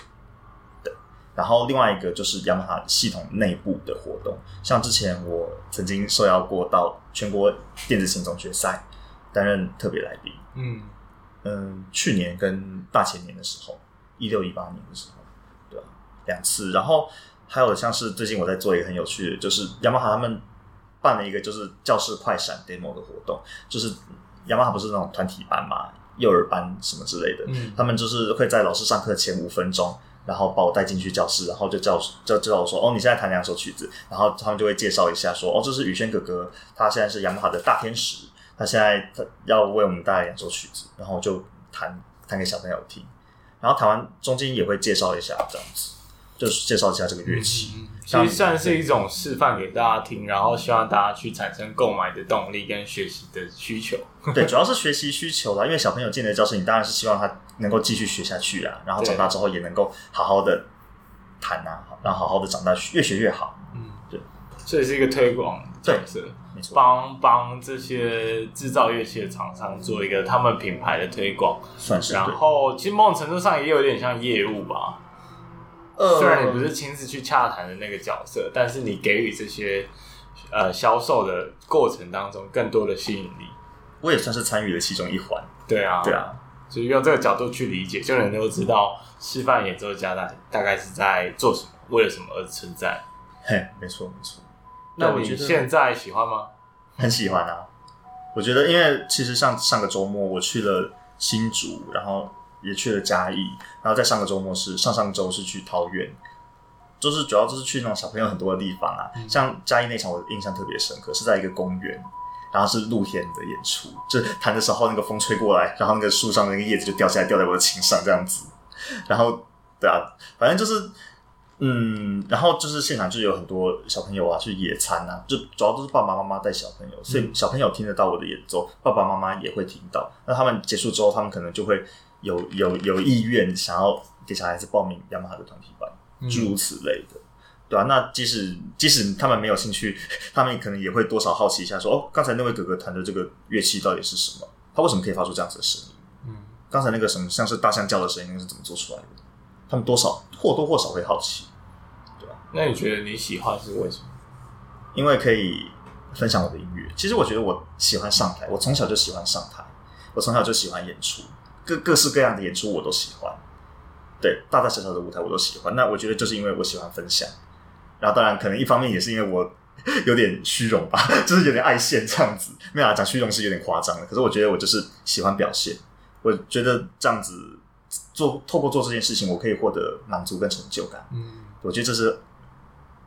然后另外一个就是雅马哈系统内部的活动，像之前我曾经受邀过到全国电子琴总决赛担任特别来宾。嗯嗯，去年跟大前年的时候，一六一八年的时候，对吧？两次。然后还有像是最近我在做一个很有趣的，就是雅马哈他们办了一个就是教室快闪 demo 的活动，就是雅马哈不是那种团体班嘛，幼儿班什么之类的，嗯，他们就是会在老师上课前五分钟。然后把我带进去教室，然后就叫就叫我说：“哦，你现在弹两首曲子。”然后他们就会介绍一下说：“哦，这是宇轩哥哥，他现在是雅马哈的大天使，他现在他要为我们带来两首曲子。”然后就弹弹给小朋友听。然后弹完中间也会介绍一下这样子，就是介绍一下这个乐器。嗯其实算是一种示范给大家听，然后希望大家去产生购买的动力跟学习的需求。对，主要是学习需求啦，因为小朋友进了教室，你当然是希望他能够继续学下去啊，然后长大之后也能够好好的弹啊，然后好好的长大，越学越好。嗯，对，这也是一个推广角色，没错，帮帮这些制造乐器的厂商做一个他们品牌的推广，算是。然后其实某种程度上也有点像业务吧。虽然你不是亲自去洽谈的那个角色，但是你给予这些呃销售的过程当中更多的吸引力，我也算是参与了其中一环。对啊，对啊，所以用这个角度去理解，就能够知道示范演奏家大大概是在做什么，为了什么而存在。嘿，没错没错。那你现在喜欢吗？很喜欢啊！我觉得，因为其实上上个周末我去了新竹，然后。也去了嘉义，然后在上个周末是上上周是去桃园，就是主要就是去那种小朋友很多的地方啊。嗯、像嘉义那场，我印象特别深刻，是在一个公园，然后是露天的演出，就弹的时候那个风吹过来，然后那个树上的那个叶子就掉下来，掉在我的琴上这样子。然后对啊，反正就是嗯，然后就是现场就有很多小朋友啊去野餐啊，就主要都是爸爸妈妈带小朋友，所以小朋友听得到我的演奏，爸爸妈妈也会听到。那他们结束之后，他们可能就会。有有有意愿想要给小孩子报名雅马哈的团体班，诸如此类的，对啊，那即使即使他们没有兴趣，他们可能也会多少好奇一下说，说哦，刚才那位哥哥弹的这个乐器到底是什么？他为什么可以发出这样子的声音？嗯，刚才那个什么像是大象叫的声音是怎么做出来的？他们多少或多或少会好奇，对吧？那你觉得你喜欢是为什么？因为可以分享我的音乐。其实我觉得我喜欢上台，我从小就喜欢上台，我从小就喜欢演出。各各式各样的演出我都喜欢，对，大大小小的舞台我都喜欢。那我觉得就是因为我喜欢分享，然后当然可能一方面也是因为我 有点虚荣吧，就是有点爱现这样子。没有啊，讲虚荣是有点夸张的。可是我觉得我就是喜欢表现，我觉得这样子做，透过做这件事情，我可以获得满足跟成就感。嗯，我觉得这是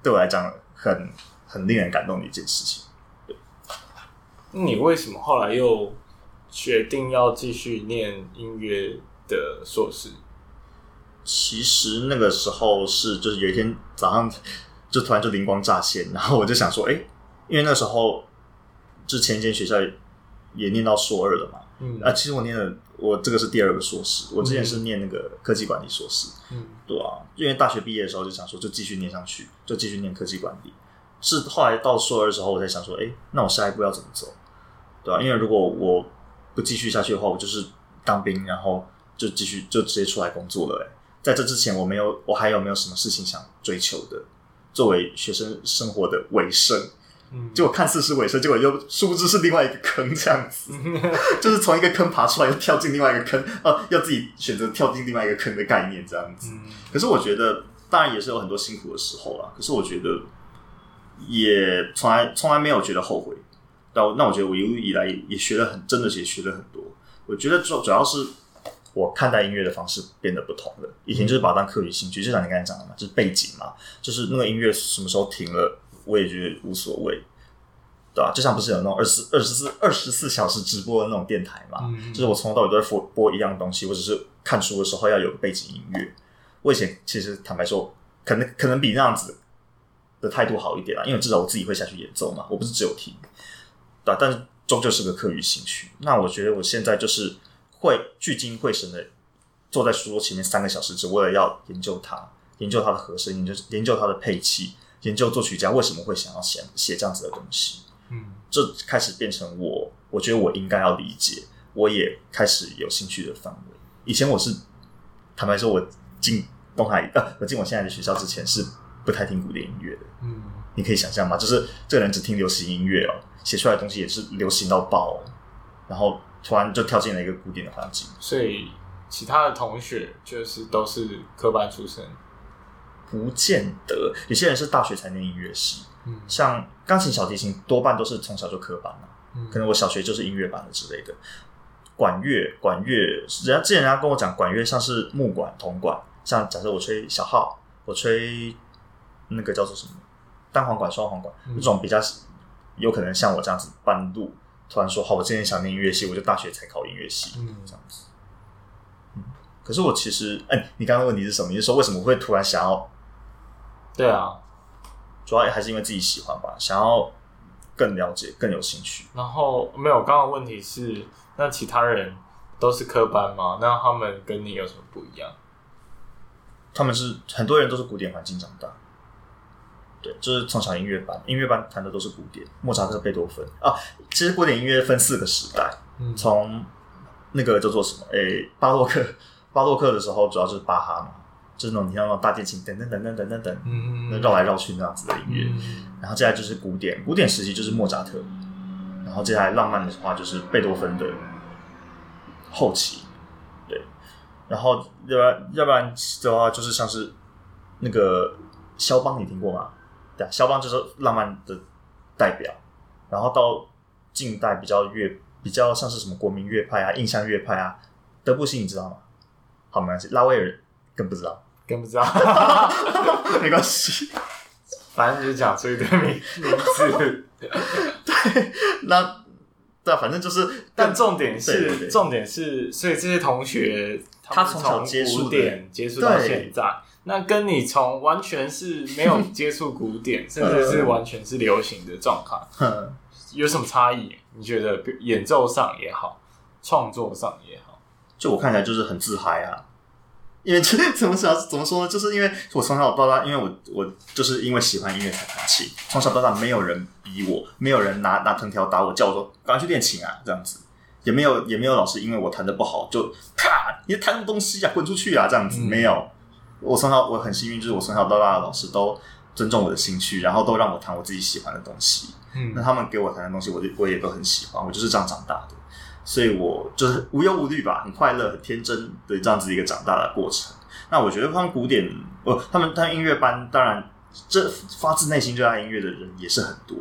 对我来讲很很令人感动的一件事情。对，你为什么后来又？决定要继续念音乐的硕士，其实那个时候是就是有一天早上就突然就灵光乍现，然后我就想说，哎、欸，因为那时候之前一间学校也念到硕二了嘛，嗯啊，其实我念的我这个是第二个硕士，我之前是念那个科技管理硕士，嗯，对啊，因为大学毕业的时候就想说就继续念上去，就继续念科技管理，是后来到硕二的时候我才想说，哎、欸，那我下一步要怎么走，对啊，因为如果我不继续下去的话，我就是当兵，然后就继续就直接出来工作了。哎，在这之前，我没有，我还有没有什么事情想追求的？作为学生生活的尾声，嗯，结果看似是尾声，结果又殊不知是另外一个坑，这样子，就是从一个坑爬出来，又跳进另外一个坑，啊，要自己选择跳进另外一个坑的概念，这样子。可是我觉得，当然也是有很多辛苦的时候啦。可是我觉得，也从来从来没有觉得后悔。那我觉得我一路以来也学了很，真的也学了很多。我觉得主主要是我看待音乐的方式变得不同了。以前就是把它当课余兴趣，就像你刚才讲的嘛，就是背景嘛，就是那个音乐什么时候停了，我也觉得无所谓。对吧？就像不是有那种二十二十四二十四小时直播的那种电台嘛？嗯、就是我从头到尾都在播播一样东西，或者是看书的时候要有个背景音乐。我以前其实坦白说，可能可能比那样子的态度好一点啊，因为至少我自己会下去演奏嘛，我不是只有听，对吧？但是终究是个课余兴趣。那我觉得我现在就是会聚精会神的坐在书桌前面三个小时，只为了要研究它，研究它的和声，研究研究它的配器，研究作曲家为什么会想要写写这样子的东西。嗯，这开始变成我，我觉得我应该要理解，我也开始有兴趣的范围。以前我是坦白说，我进。东海呃，我进我现在的学校之前是不太听古典音乐的。嗯，你可以想象吗？就是这个人只听流行音乐哦，写出来的东西也是流行到爆，哦然后突然就跳进了一个古典的环境。所以其他的同学就是都是科班出身？不见得，有些人是大学才念音乐系。嗯，像钢琴、小提琴多半都是从小就科班嘛。嗯，可能我小学就是音乐班的之类的。管乐，管乐，人家之前人家跟我讲，管乐像是木管、铜管。像假设我吹小号，我吹那个叫做什么单簧管、双簧管，那、嗯、种比较有可能像我这样子半路突然说好，我今天想念音乐系，我就大学才考音乐系，嗯，这样子。嗯，可是我其实，哎、欸，你刚刚的问题是什么？你是说为什么会突然想要？对啊，主要还是因为自己喜欢吧，想要更了解、更有兴趣。然后没有，刚刚问题是，那其他人都是科班吗？那他们跟你有什么不一样？他们是很多人都是古典环境长大，对，就是从小音乐班，音乐班弹的都是古典，莫扎特、贝多芬啊。其实古典音乐分四个时代，从那个叫做什么？诶、欸，巴洛克，巴洛克的时候主要就是巴哈嘛，就是那种你像那种大提琴等等等等等等等，嗯，绕来绕去那样子的音乐。然后接下来就是古典，古典时期就是莫扎特，然后接下来浪漫的话就是贝多芬的后期。对然后要不然要不然的话，就是像是那个肖邦，你听过吗？对啊，肖邦就是浪漫的代表。然后到近代比较乐，比较像是什么国民乐派啊、印象乐派啊，德布西你知道吗？好，没关系。拉威尔更不知道，更不知道，没关系，反正就是讲出一个名名字。对，那。对，反正就是，但重点是，对对对，重点是，所以这些同学他从古典接触到现在，那跟你从完全是没有 接触古典，甚至是完全是流行的状态，有什么差异？你觉得演奏上也好，创作上也好，就我看起来就是很自嗨啊。因为这 怎么说？怎么说呢？就是因为我从小到大，因为我我就是因为喜欢音乐才弹琴。从小到大，没有人逼我，没有人拿拿藤条打我，叫我说赶快去练琴啊，这样子也没有也没有老师因为我弹的不好就啪，你弹什么东西啊，滚出去啊，这样子、嗯、没有。我从小我很幸运，就是我从小到大的老师都尊重我的兴趣，然后都让我弹我自己喜欢的东西。嗯，那他们给我弹的东西，我就我也都很喜欢。我就是这样长大的。所以我就是无忧无虑吧，很快乐、很天真的这样子一个长大的过程。那我觉得他们古典，呃，他们他们音乐班，当然这发自内心热爱音乐的人也是很多。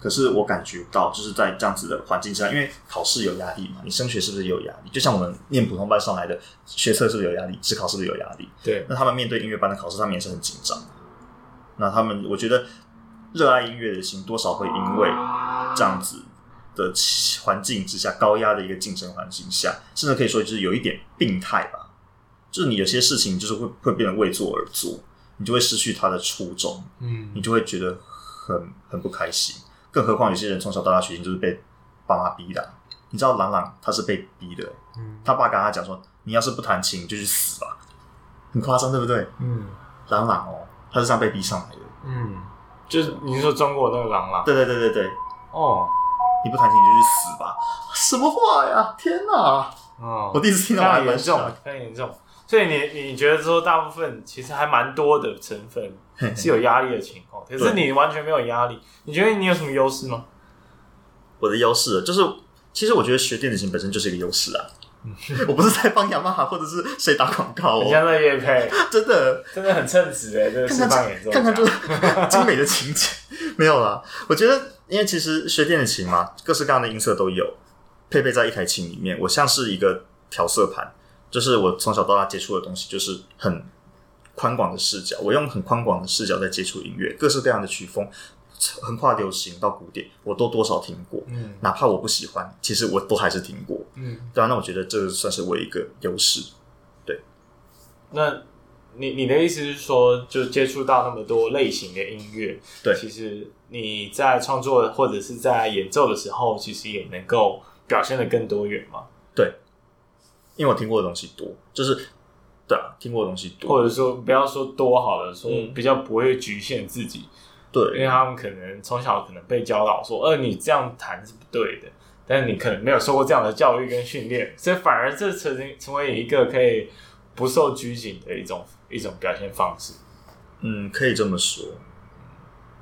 可是我感觉到，就是在这样子的环境下，因为考试有压力嘛，你升学是不是有压力？就像我们念普通班上来的，学测是不是有压力？指考是不是有压力？对。那他们面对音乐班的考试，他们也是很紧张。那他们，我觉得热爱音乐的心，多少会因为这样子。的环境之下，高压的一个竞争环境下，甚至可以说就是有一点病态吧。就是你有些事情就是会会变得为做而做，你就会失去他的初衷，嗯，你就会觉得很很不开心。更何况有些人从小到大学习就是被爸妈逼的。你知道朗朗他是被逼的，嗯，他爸跟他讲说：“你要是不弹琴，你就去死吧。”很夸张，对不对？嗯，朗朗哦，他是这样被逼上来的。嗯，就是你是说中国那个朗朗？对对对对对，哦。你不弹琴你就去死吧！什么话呀！天哪！哦，我第一次听到很严重，很严重。所以你你觉得说，大部分其实还蛮多的成分是有压力的情况，可是你完全没有压力。你觉得你有什么优势吗？我的优势就是，其实我觉得学电子琴本身就是一个优势啊。我不是在帮雅马哈或者是谁打广告哦，你像在业配，真的真的很称职哎，这个示范演奏，看看就是 精美的情节，没有啦。我觉得，因为其实学电子琴嘛，各式各样的音色都有，配备在一台琴里面。我像是一个调色盘，就是我从小到大接触的东西，就是很宽广的视角。我用很宽广的视角在接触音乐，各式各样的曲风，横跨流行到古典，我都多少听过。嗯，哪怕我不喜欢，其实我都还是听过。嗯，对啊，那我觉得这算是我一个优势。对，那你你的意思是说，就接触到那么多类型的音乐，对，其实你在创作或者是在演奏的时候，其实也能够表现的更多元吗？对，因为我听过的东西多，就是。对啊，听过的东西多，或者说不要说多好了，说比较不会局限自己。对，因为他们可能从小可能被教导说，呃，你这样弹是不对的，但是你可能没有受过这样的教育跟训练，所以反而这成成为一个可以不受拘谨的一种一种表现方式。嗯，可以这么说。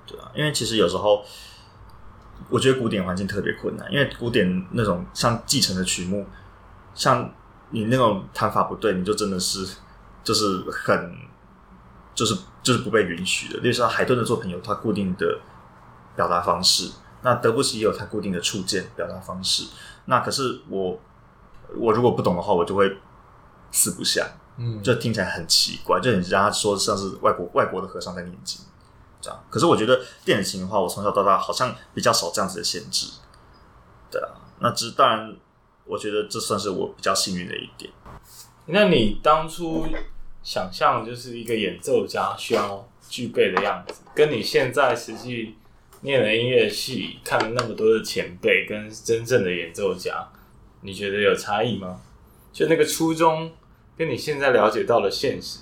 对啊，因为其实有时候我觉得古典环境特别困难，因为古典那种像继承的曲目，像。你那种谈法不对，你就真的是就是很就是就是不被允许的。例如说，海顿的作品有他固定的表达方式，那德布西也有他固定的触键表达方式。那可是我我如果不懂的话，我就会四不像，嗯，就听起来很奇怪，就你让他说像是外国外国的和尚在念经这样。可是我觉得电子琴的话，我从小到大好像比较少这样子的限制。对啊，那只当然。我觉得这算是我比较幸运的一点。那你当初想象就是一个演奏家需要具备的样子，跟你现在实际念了音乐系，看了那么多的前辈跟真正的演奏家，你觉得有差异吗？就那个初衷跟你现在了解到的现实，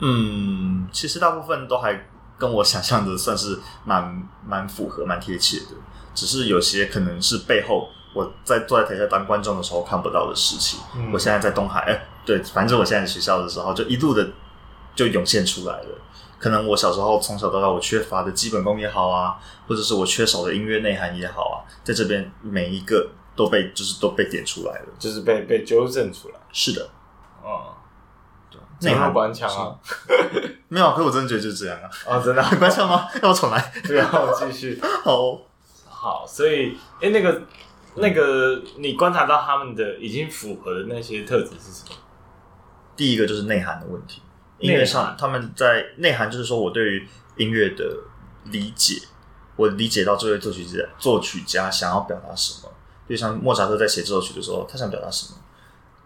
嗯，其实大部分都还跟我想象的算是蛮蛮符合、蛮贴切的，只是有些可能是背后。我在坐在台下当观众的时候看不到的事情，嗯、我现在在东海，哎、欸，对，反正我现在在学校的时候，就一路的就涌现出来了。可能我小时候从小到大我缺乏的基本功也好啊，或者是我缺少的音乐内涵也好啊，在这边每一个都被就是都被点出来了，就是被被纠正出来。是的，嗯，对，内涵关腔啊，没有，可是我真的觉得就是这样啊。哦，真的 官腔吗？要我重来？对，然后继续。好好，所以哎、欸，那个。那个，你观察到他们的已经符合的那些特质是什么？第一个就是内涵的问题。音乐上，他们在内涵就是说我对于音乐的理解，我理解到这位作曲家作曲家想要表达什么。就像莫扎特在写这首曲的时候，他想表达什么？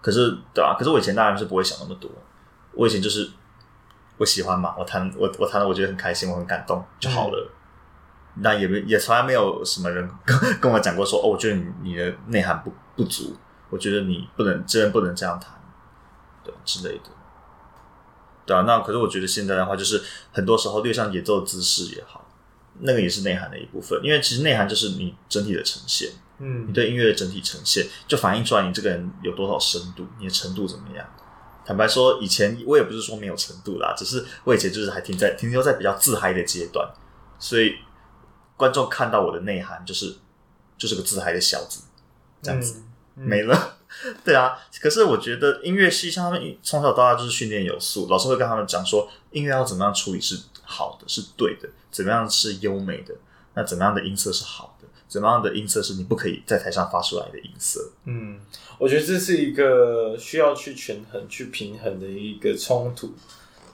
可是，对啊，可是我以前当然是不会想那么多。我以前就是我喜欢嘛，我弹我我弹了，我觉得很开心，我很感动就好了。嗯那也没也从来没有什么人 跟跟我讲过说哦，我觉得你你的内涵不不足，我觉得你不能真不能这样谈，对之类的，对啊。那可是我觉得现在的话，就是很多时候，对上演奏姿势也好，那个也是内涵的一部分，因为其实内涵就是你整体的呈现，嗯，你对音乐的整体呈现，就反映出来你这个人有多少深度，你的程度怎么样。坦白说，以前我也不是说没有程度啦，只是我以前就是还停在停留在比较自嗨的阶段，所以。观众看到我的内涵，就是就是个自嗨的小子，这样子、嗯嗯、没了。对啊，可是我觉得音乐系像他们从小到大就是训练有素，老师会跟他们讲说，音乐要怎么样处理是好的，是对的，怎么样是优美的，那怎么样的音色是好的，怎么样的音色是你不可以在台上发出来的音色。嗯，我觉得这是一个需要去权衡、去平衡的一个冲突。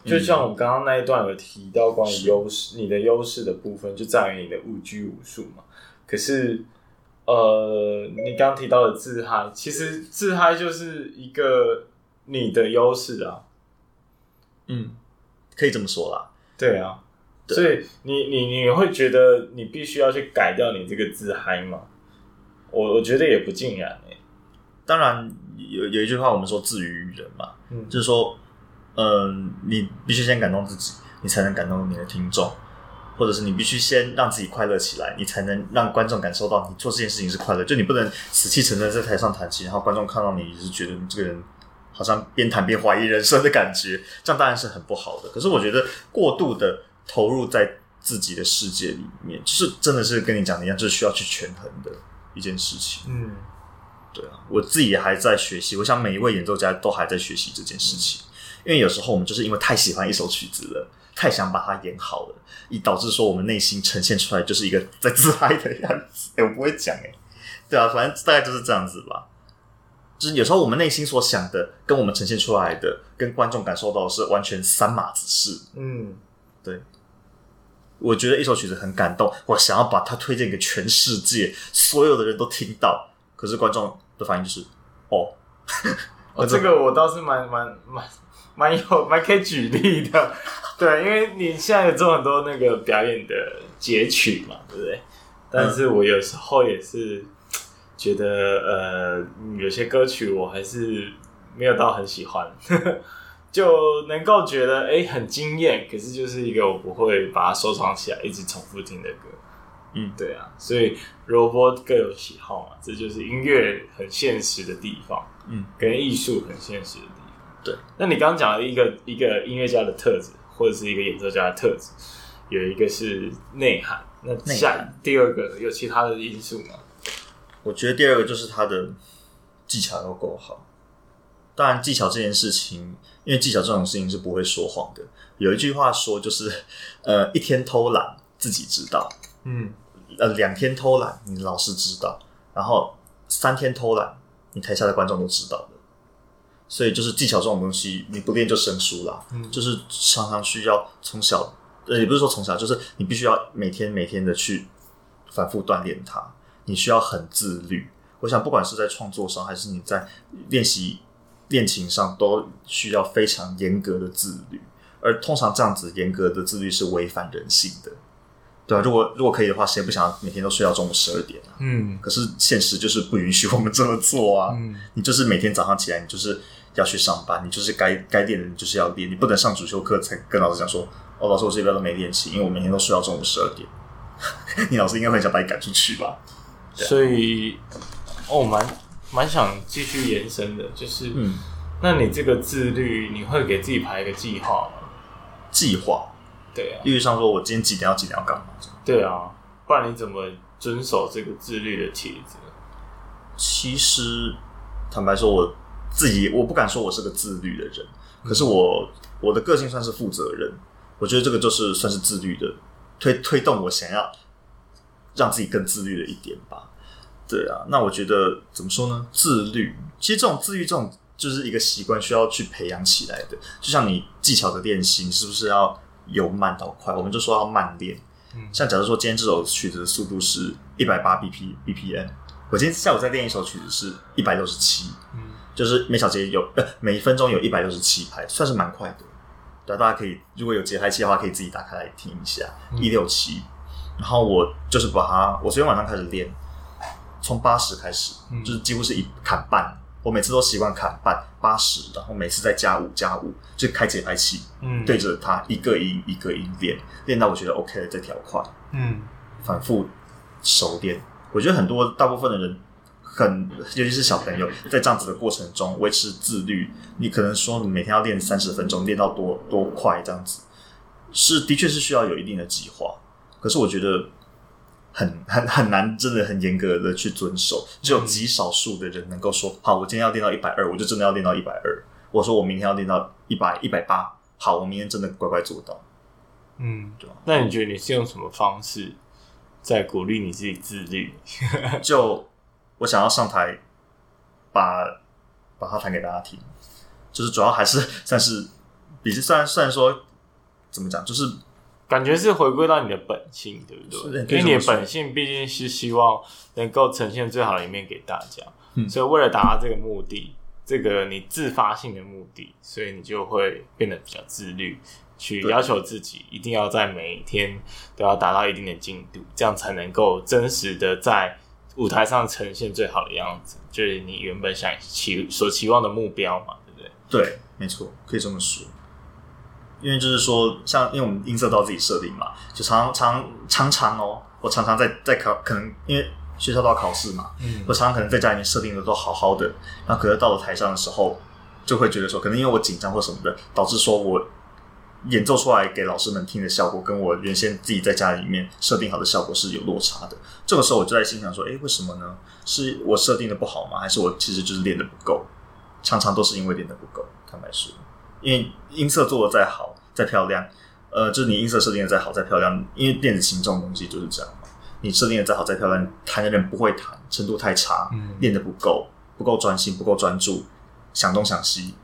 就像我刚刚那一段有提到关于优势，你的优势的部分就在于你的无拘无束嘛。可是，呃，你刚提到的自嗨，其实自嗨就是一个你的优势啊。嗯，可以这么说啦。对啊，对，所以你你你会觉得你必须要去改掉你这个自嗨吗？我我觉得也不尽然诶。当然有有一句话我们说自娱于人嘛，嗯，就是说。嗯，你必须先感动自己，你才能感动你的听众，或者是你必须先让自己快乐起来，你才能让观众感受到你做这件事情是快乐。就你不能死气沉沉在台上弹琴，然后观众看到你是觉得你这个人好像边弹边怀疑人生的感觉，这样当然是很不好的。可是我觉得过度的投入在自己的世界里面，就是真的是跟你讲的一样，就是需要去权衡的一件事情。嗯，对啊，我自己也还在学习，我想每一位演奏家都还在学习这件事情。因为有时候我们就是因为太喜欢一首曲子了，太想把它演好了，以导致说我们内心呈现出来就是一个在自嗨的样子。哎、欸，我不会讲哎、欸，对啊，反正大概就是这样子吧。就是有时候我们内心所想的，跟我们呈现出来的，跟观众感受到的是完全三码子事。嗯，对。我觉得一首曲子很感动，我想要把它推荐给全世界，所有的人都听到。可是观众的反应就是，哦，哦，这个我倒是蛮蛮蛮蛮有蛮可以举例的，对，因为你现在有做很多那个表演的截取嘛，对不对？但是我有时候也是觉得，呃，有些歌曲我还是没有到很喜欢。就能够觉得哎、欸、很惊艳，可是就是一个我不会把它收藏起来一直重复听的歌。嗯，对啊，所以萝卜各有喜好嘛，这就是音乐很现实的地方。嗯，跟艺术很现实的地方。对，那你刚刚讲了一个一个音乐家的特质，或者是一个演奏家的特质，有一个是内涵。那下第二个有其他的因素吗？我觉得第二个就是他的技巧要够好。当然，技巧这件事情，因为技巧这种事情是不会说谎的。有一句话说，就是呃，一天偷懒自己知道，嗯，呃，两天偷懒你老师知道，然后三天偷懒你台下的观众都知道的。所以，就是技巧这种东西，你不练就生疏了。嗯，就是常常需要从小，呃，也不是说从小，就是你必须要每天每天的去反复锻炼它。你需要很自律。我想，不管是在创作上，还是你在练习。练琴上都需要非常严格的自律，而通常这样子严格的自律是违反人性的，对啊，如果如果可以的话，谁不想每天都睡到中午十二点啊？嗯，可是现实就是不允许我们这么做啊。嗯，你就是每天早上起来，你就是要去上班，你就是该该练的，你就是要练，你不能上主修课才跟老师讲说，哦，老师我这边都没练习，因为我每天都睡到中午十二点。你老师应该会想把你赶出去吧？所以，哦，蛮。蛮想继续延伸的，就是，嗯，那你这个自律，你会给自己排一个计划吗？计划，对啊，例如像说我今天几点要几点要干嘛？对啊，不然你怎么遵守这个自律的帖子？其实，坦白说，我自己我不敢说我是个自律的人，可是我我的个性算是负责任，我觉得这个就是算是自律的，推推动我想要让自己更自律的一点吧。对啊，那我觉得怎么说呢？自律，其实这种自律，这种就是一个习惯，需要去培养起来的。就像你技巧的练习，你是不是要由慢到快？我们就说要慢练。嗯，像假如说今天这首曲子的速度是一百八 B P B P M，我今天下午再练一首曲子是一百六十七，嗯，就是每小节有呃每一分钟有一百六十七拍，算是蛮快的。对，大家可以如果有节拍器的话，可以自己打开来听一下一六七。然后我就是把它，我昨天晚上开始练。从八十开始，就是几乎是一砍半。我每次都习惯砍半八十，然后每次再加五加五，就开节拍器，嗯，对着它一个音一个音练，练到我觉得 OK 了再调快，嗯，反复熟练。我觉得很多大部分的人很，尤其是小朋友，在这样子的过程中维持自律。你可能说你每天要练三十分钟，练到多多快这样子，是的确是需要有一定的计划。可是我觉得。很很很难，真的很严格的去遵守。只有极少数的人能够说：“好，我今天要练到一百二，我就真的要练到一百二。”我说：“我明天要练到一百一百八，好，我明天真的乖乖做到。”嗯，对吧？那你觉得你是用什么方式在鼓励你自己自律？就我想要上台把把它弹给大家听，就是主要还是算是，比虽然虽然说怎么讲，就是。感觉是回归到你的本性，对不对？因为你的本性毕竟是希望能够呈现最好的一面给大家，嗯，所以为了达到这个目的，这个你自发性的目的，所以你就会变得比较自律，去要求自己一定要在每一天都要达到一定的进度，这样才能够真实的在舞台上呈现最好的样子，就是你原本想期所期望的目标嘛，对不对？对，没错，可以这么说。因为就是说，像因为我们音色到自己设定嘛，就常常常常哦，我常常在在考，可能因为学校都要考试嘛，嗯，我常常可能在家里面设定的都好好的，然后可是到了台上的时候，就会觉得说，可能因为我紧张或什么的，导致说我演奏出来给老师们听的效果，跟我原先自己在家里面设定好的效果是有落差的。这个时候我就在心想说，诶，为什么呢？是我设定的不好吗？还是我其实就是练的不够？常常都是因为练的不够，坦白说。因为音色做的再好再漂亮，呃，就是你音色设定的再好再漂亮，因为电子琴这种东西就是这样嘛。你设定的再好再漂亮，弹的人不会弹，程度太差，嗯，练的不够，不够专心，不够专注，想东想西，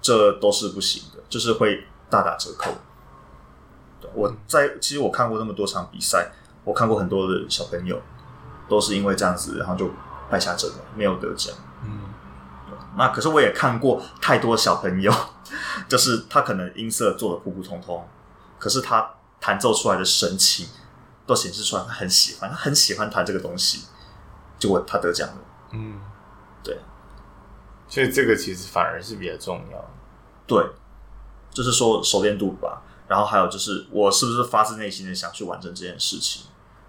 这都是不行的，就是会大打折扣。我在其实我看过那么多场比赛，我看过很多的小朋友都是因为这样子，然后就败下阵了，没有得奖。嗯，那可是我也看过太多小朋友，就是他可能音色做的普普通通，可是他弹奏出来的神情都显示出来他很喜欢，他很喜欢弹这个东西，结果他得奖了。嗯，对，所以这个其实反而是比较重要。对，就是说熟练度吧。然后还有就是，我是不是发自内心的想去完成这件事情，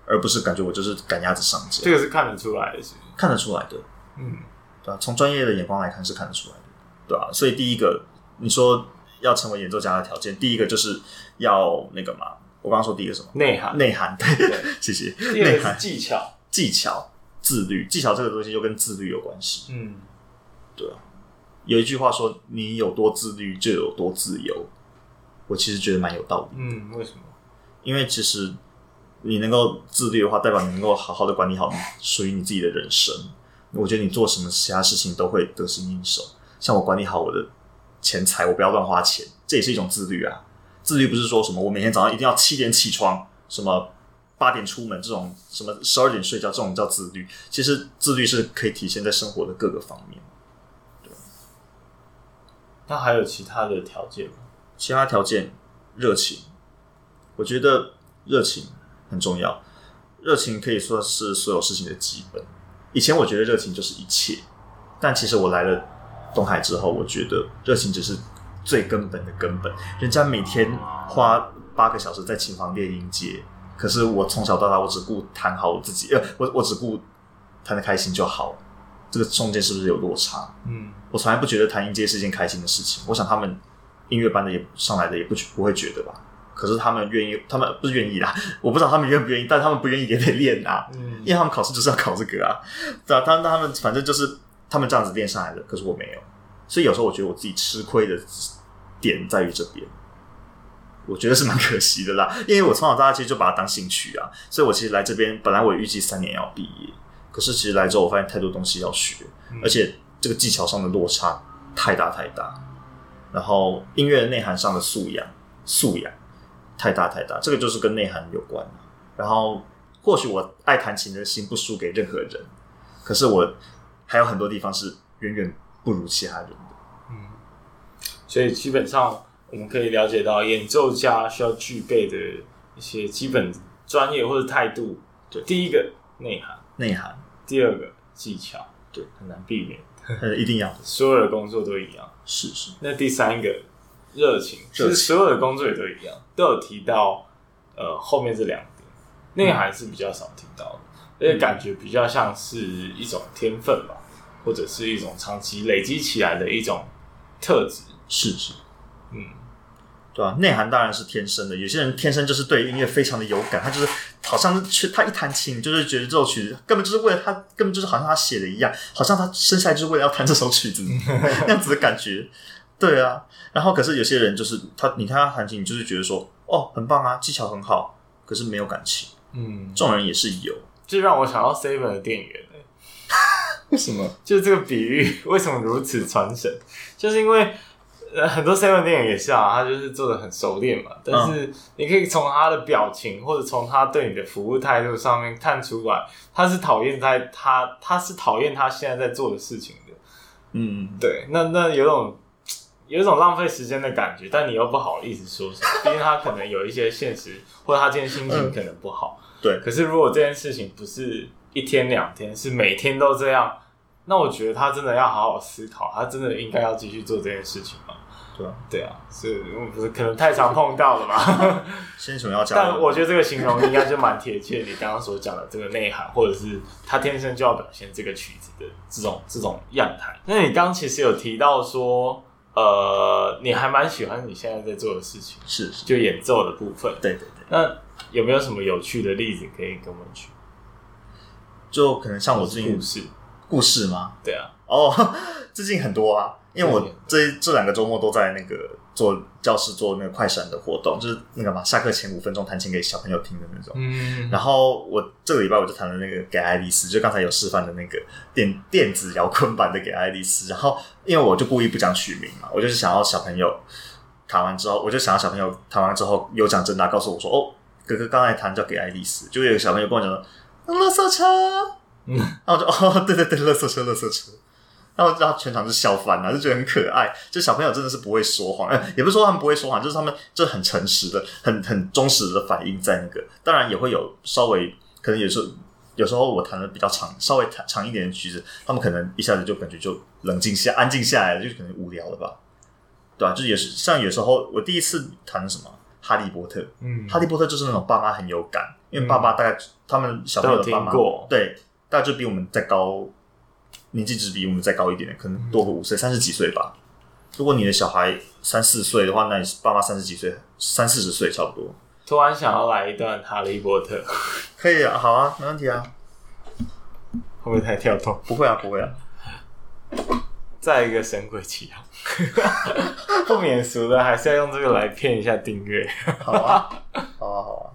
而不是感觉我就是赶鸭子上架。这个是看得出来的，是看得出来的。嗯，对啊，从专业的眼光来看是看得出来的，对啊。所以第一个，你说要成为演奏家的条件，第一个就是要那个嘛。我刚刚说第一个什么？内涵，内涵。对，对 谢谢。内涵，技巧，技巧，自律。技巧这个东西就跟自律有关系。嗯，对啊。有一句话说：“你有多自律，就有多自由。”我其实觉得蛮有道理。嗯，为什么？因为其实你能够自律的话，代表你能够好好的管理好属于你自己的人生。我觉得你做什么其他事情都会得心应手。像我管理好我的钱财，我不要乱花钱，这也是一种自律啊。自律不是说什么我每天早上一定要七点起床，什么八点出门这种，什么十二点睡觉这种叫自律。其实自律是可以体现在生活的各个方面。对。那还有其他的条件吗？其他条件，热情，我觉得热情很重要。热情可以说是所有事情的基本。以前我觉得热情就是一切，但其实我来了东海之后，我觉得热情只是最根本的根本。人家每天花八个小时在琴房练音阶，可是我从小到大，我只顾弹好我自己，呃，我我只顾弹得开心就好。这个中间是不是有落差？嗯，我从来不觉得弹音阶是一件开心的事情。我想他们。音乐班的也上来的也不不会觉得吧？可是他们愿意，他们不是愿意啦，我不知道他们愿不愿意，但他们不愿意也得练啊，嗯，因为他们考试就是要考这个啊，对啊，他他们反正就是他们这样子练上来的，可是我没有，所以有时候我觉得我自己吃亏的点在于这边，我觉得是蛮 可惜的啦，因为我从小到大其实就把它当兴趣啊，所以我其实来这边本来我预计三年要毕业，可是其实来之后我发现太多东西要学，嗯，而且这个技巧上的落差太大太大。然后音乐内涵上的素养，素养太大太大，这个就是跟内涵有关。然后或许我爱弹琴的心不输给任何人，可是我还有很多地方是远远不如其他人的。嗯，所以基本上我们可以了解到，演奏家需要具备的一些基本专业或者态度。对，第一个内涵，内涵；第二个技巧，对，很难避免。一定要，所有的工作都一样。是是。那第三个热情，其实所有的工作也都一样，都有提到呃后面这两点，内涵是比较少听到的，而且感觉比较像是一种天分吧，或者是一种长期累积起来的一种特质。是是，嗯。对啊，内涵当然是天生的。有些人天生就是对音乐非常的有感，他就是好像去他一弹琴，就是觉得这首曲子根本就是为了他，根本就是好像他写的一样，好像他生下来就是为了要弹这首曲子 那样子的感觉。对啊，然后可是有些人就是他，你看他弹琴，你就是觉得说哦，很棒啊，技巧很好，可是没有感情。嗯，这种人也是有，就让我想到 Seven 的店员欸，为什么？就是这个比喻为什么如此传神？就是因为。呃，很多 seven 电影也是啊，他就是做的很熟练嘛。但是你可以从他的表情，或者从他对你的服务态度上面看出来，他是讨厌在他，他是讨厌他现在在做的事情的。嗯，对。那那有种有一种浪费时间的感觉，但你又不好意思说什么，毕竟他可能有一些现实，或者他今天心情可能不好。嗯、对。可是如果这件事情不是一天两天，是每天都这样，那我觉得他真的要好好思考，他真的应该要继续做这件事情吗？对啊，对啊，是不是可能太常碰到了吧？先什么要讲？但我觉得这个形容应该就蛮贴切你刚刚所讲的这个内涵，或者是他天生就要表现这个曲子的这种这种样态。那你刚刚其实有提到说，呃，你还蛮喜欢你现在在做的事情，是，是就演奏的部分。对对对。那有没有什么有趣的例子可以跟我们举？就可能像我最近故事，故事吗？对啊。哦，最近很多啊。因为我这这两个周末都在那个做教室做那个快闪的活动，就是那个嘛，下课前五分钟弹琴给小朋友听的那种。嗯，然后我这个礼拜我就弹了那个给爱丽丝，就刚才有示范的那个电电子摇滚版的给爱丽丝。然后因为我就故意不讲曲名嘛，我就是想要小朋友。弹完之后，我就想要小朋友弹完之后有奖征答，告诉我说：“哦，哥哥刚才弹叫给爱丽丝。”就有个小朋友跟我讲说：“乐色车。”嗯，然后我就哦，对对对，乐色车，乐色车。然后然后全场就笑翻了，就觉得很可爱。就小朋友真的是不会说谎，呃，也不是说他们不会说谎，就是他们就很诚实的、很很忠实的反应在那个。当然也会有稍微可能有时候有时候我弹的比较长，稍微弹长一点的曲子，他们可能一下子就感觉就冷静下、安静下来了，就可能无聊了吧。对啊，就也是像有时候我第一次弹什么《哈利波特》，嗯，《哈利波特》就是那种爸妈很有感，因为爸爸大概他们小朋友的爸妈对，大概就比我们再高。年纪只比我们再高一点点，可能多个五岁，三十几岁吧。如果你的小孩三四岁的话，那你爸妈三十几岁，三四十岁差不多。突然想要来一段《哈利波特》，可以啊，好啊，没问题啊。会不会太跳动？不会啊，不会啊。再一个神鬼奇航，不免俗的，还是要用这个来骗一下订阅。好啊，好啊，好啊。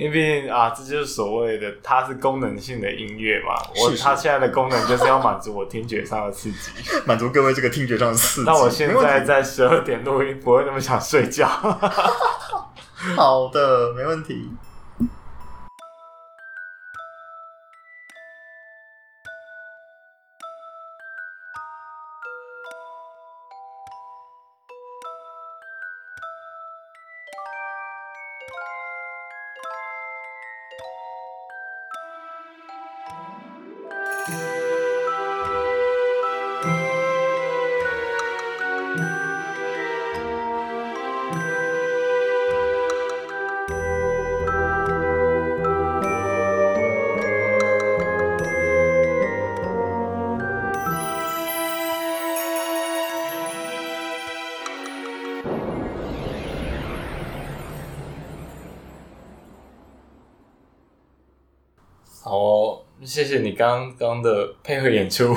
因为毕竟啊，这就是所谓的，它是功能性的音乐嘛。我它现在的功能就是要满足我听觉上的刺激，满足各位这个听觉上的刺激。那我现在在十二点录音，不会那么想睡觉。好的，没问题。刚刚的配合演出，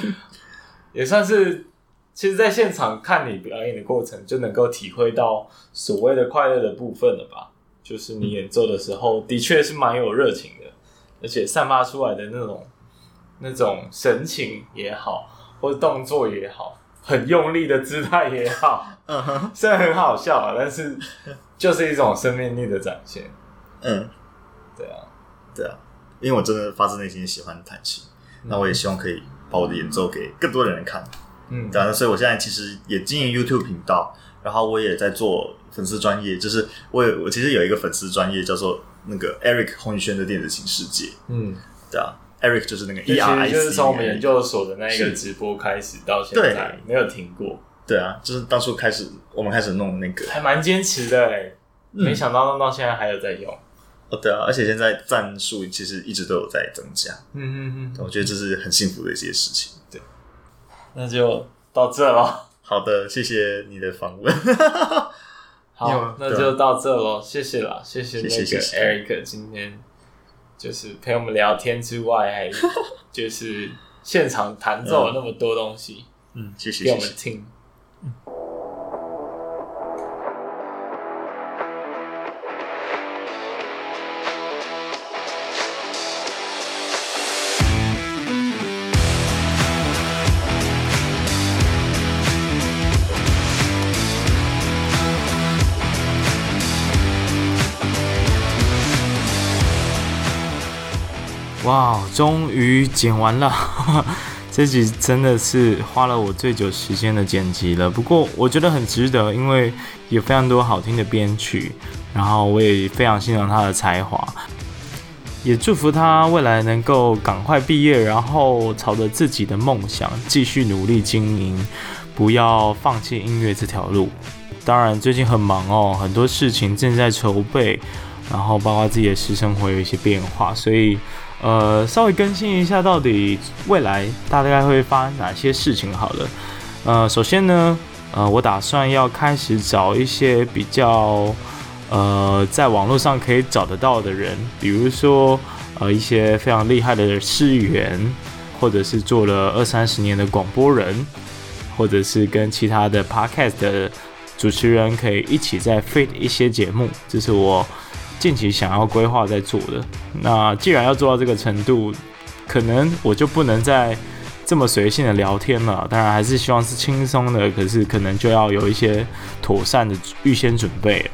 也算是，其实，在现场看你表演的过程，就能够体会到所谓的快乐的部分了吧？就是你演奏的时候，的确是蛮有热情的，而且散发出来的那种那种神情也好，或者动作也好，很用力的姿态也好，嗯哼，虽然很好笑啊，但是就是一种生命力的展现。嗯，对啊，对啊。因为我真的发自内心喜欢弹琴，那、嗯、我也希望可以把我的演奏给更多的人看。嗯，对啊，所以我现在其实也经营 YouTube 频道，然后我也在做粉丝专业，就是我有我其实有一个粉丝专业叫做那个 Eric 洪宇轩的电子琴世界。嗯，对啊，Eric 就是那个 E R I C，就是从我们研究所的那一个直播开始到现在没有停过。对啊，就是当初开始我们开始弄那个，还蛮坚持的哎，没想到弄到现在还有在用。哦，对啊，而且现在赞数其实一直都有在增加，嗯嗯嗯，我觉得这是很幸福的一些事情。对，那就到这了。好的，谢谢你的访问。好，那就到这喽，谢谢啦，谢谢那个 Eric 今天就是陪我们聊天之外，还 就是现场弹奏了那么多东西，嗯，谢谢，给我们听。哇，终于剪完了，这集真的是花了我最久时间的剪辑了。不过我觉得很值得，因为有非常多好听的编曲，然后我也非常欣赏他的才华，也祝福他未来能够赶快毕业，然后朝着自己的梦想继续努力经营，不要放弃音乐这条路。当然最近很忙哦，很多事情正在筹备，然后包括自己的私生活有一些变化，所以。呃，稍微更新一下，到底未来大概会发生哪些事情？好了，呃，首先呢，呃，我打算要开始找一些比较呃，在网络上可以找得到的人，比如说呃，一些非常厉害的市议员，或者是做了二三十年的广播人，或者是跟其他的 podcast 的主持人可以一起再 fit 一些节目，这是我。近期想要规划在做的，那既然要做到这个程度，可能我就不能再这么随性的聊天了，当然还是希望是轻松的，可是可能就要有一些妥善的预先准备。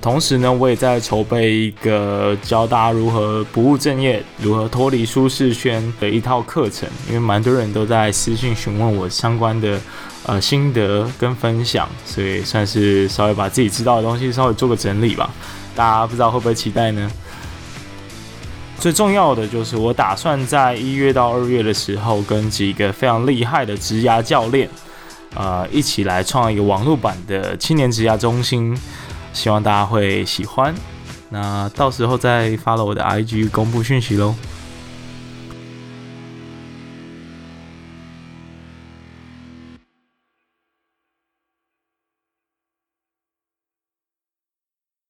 同时呢，我也在筹备一个教大家如何不务正业、如何脱离舒适圈的一套课程，因为蛮多人都在私信询问我相关的呃心得跟分享，所以算是稍微把自己知道的东西稍微做个整理吧。大家不知道会不会期待呢？最重要的就是我打算在一月到二月的时候，跟几个非常厉害的职涯教练，呃，一起来创一个网络版的青年职涯中心。希望大家会喜欢，那到时候再发了我的 IG 公布讯息喽。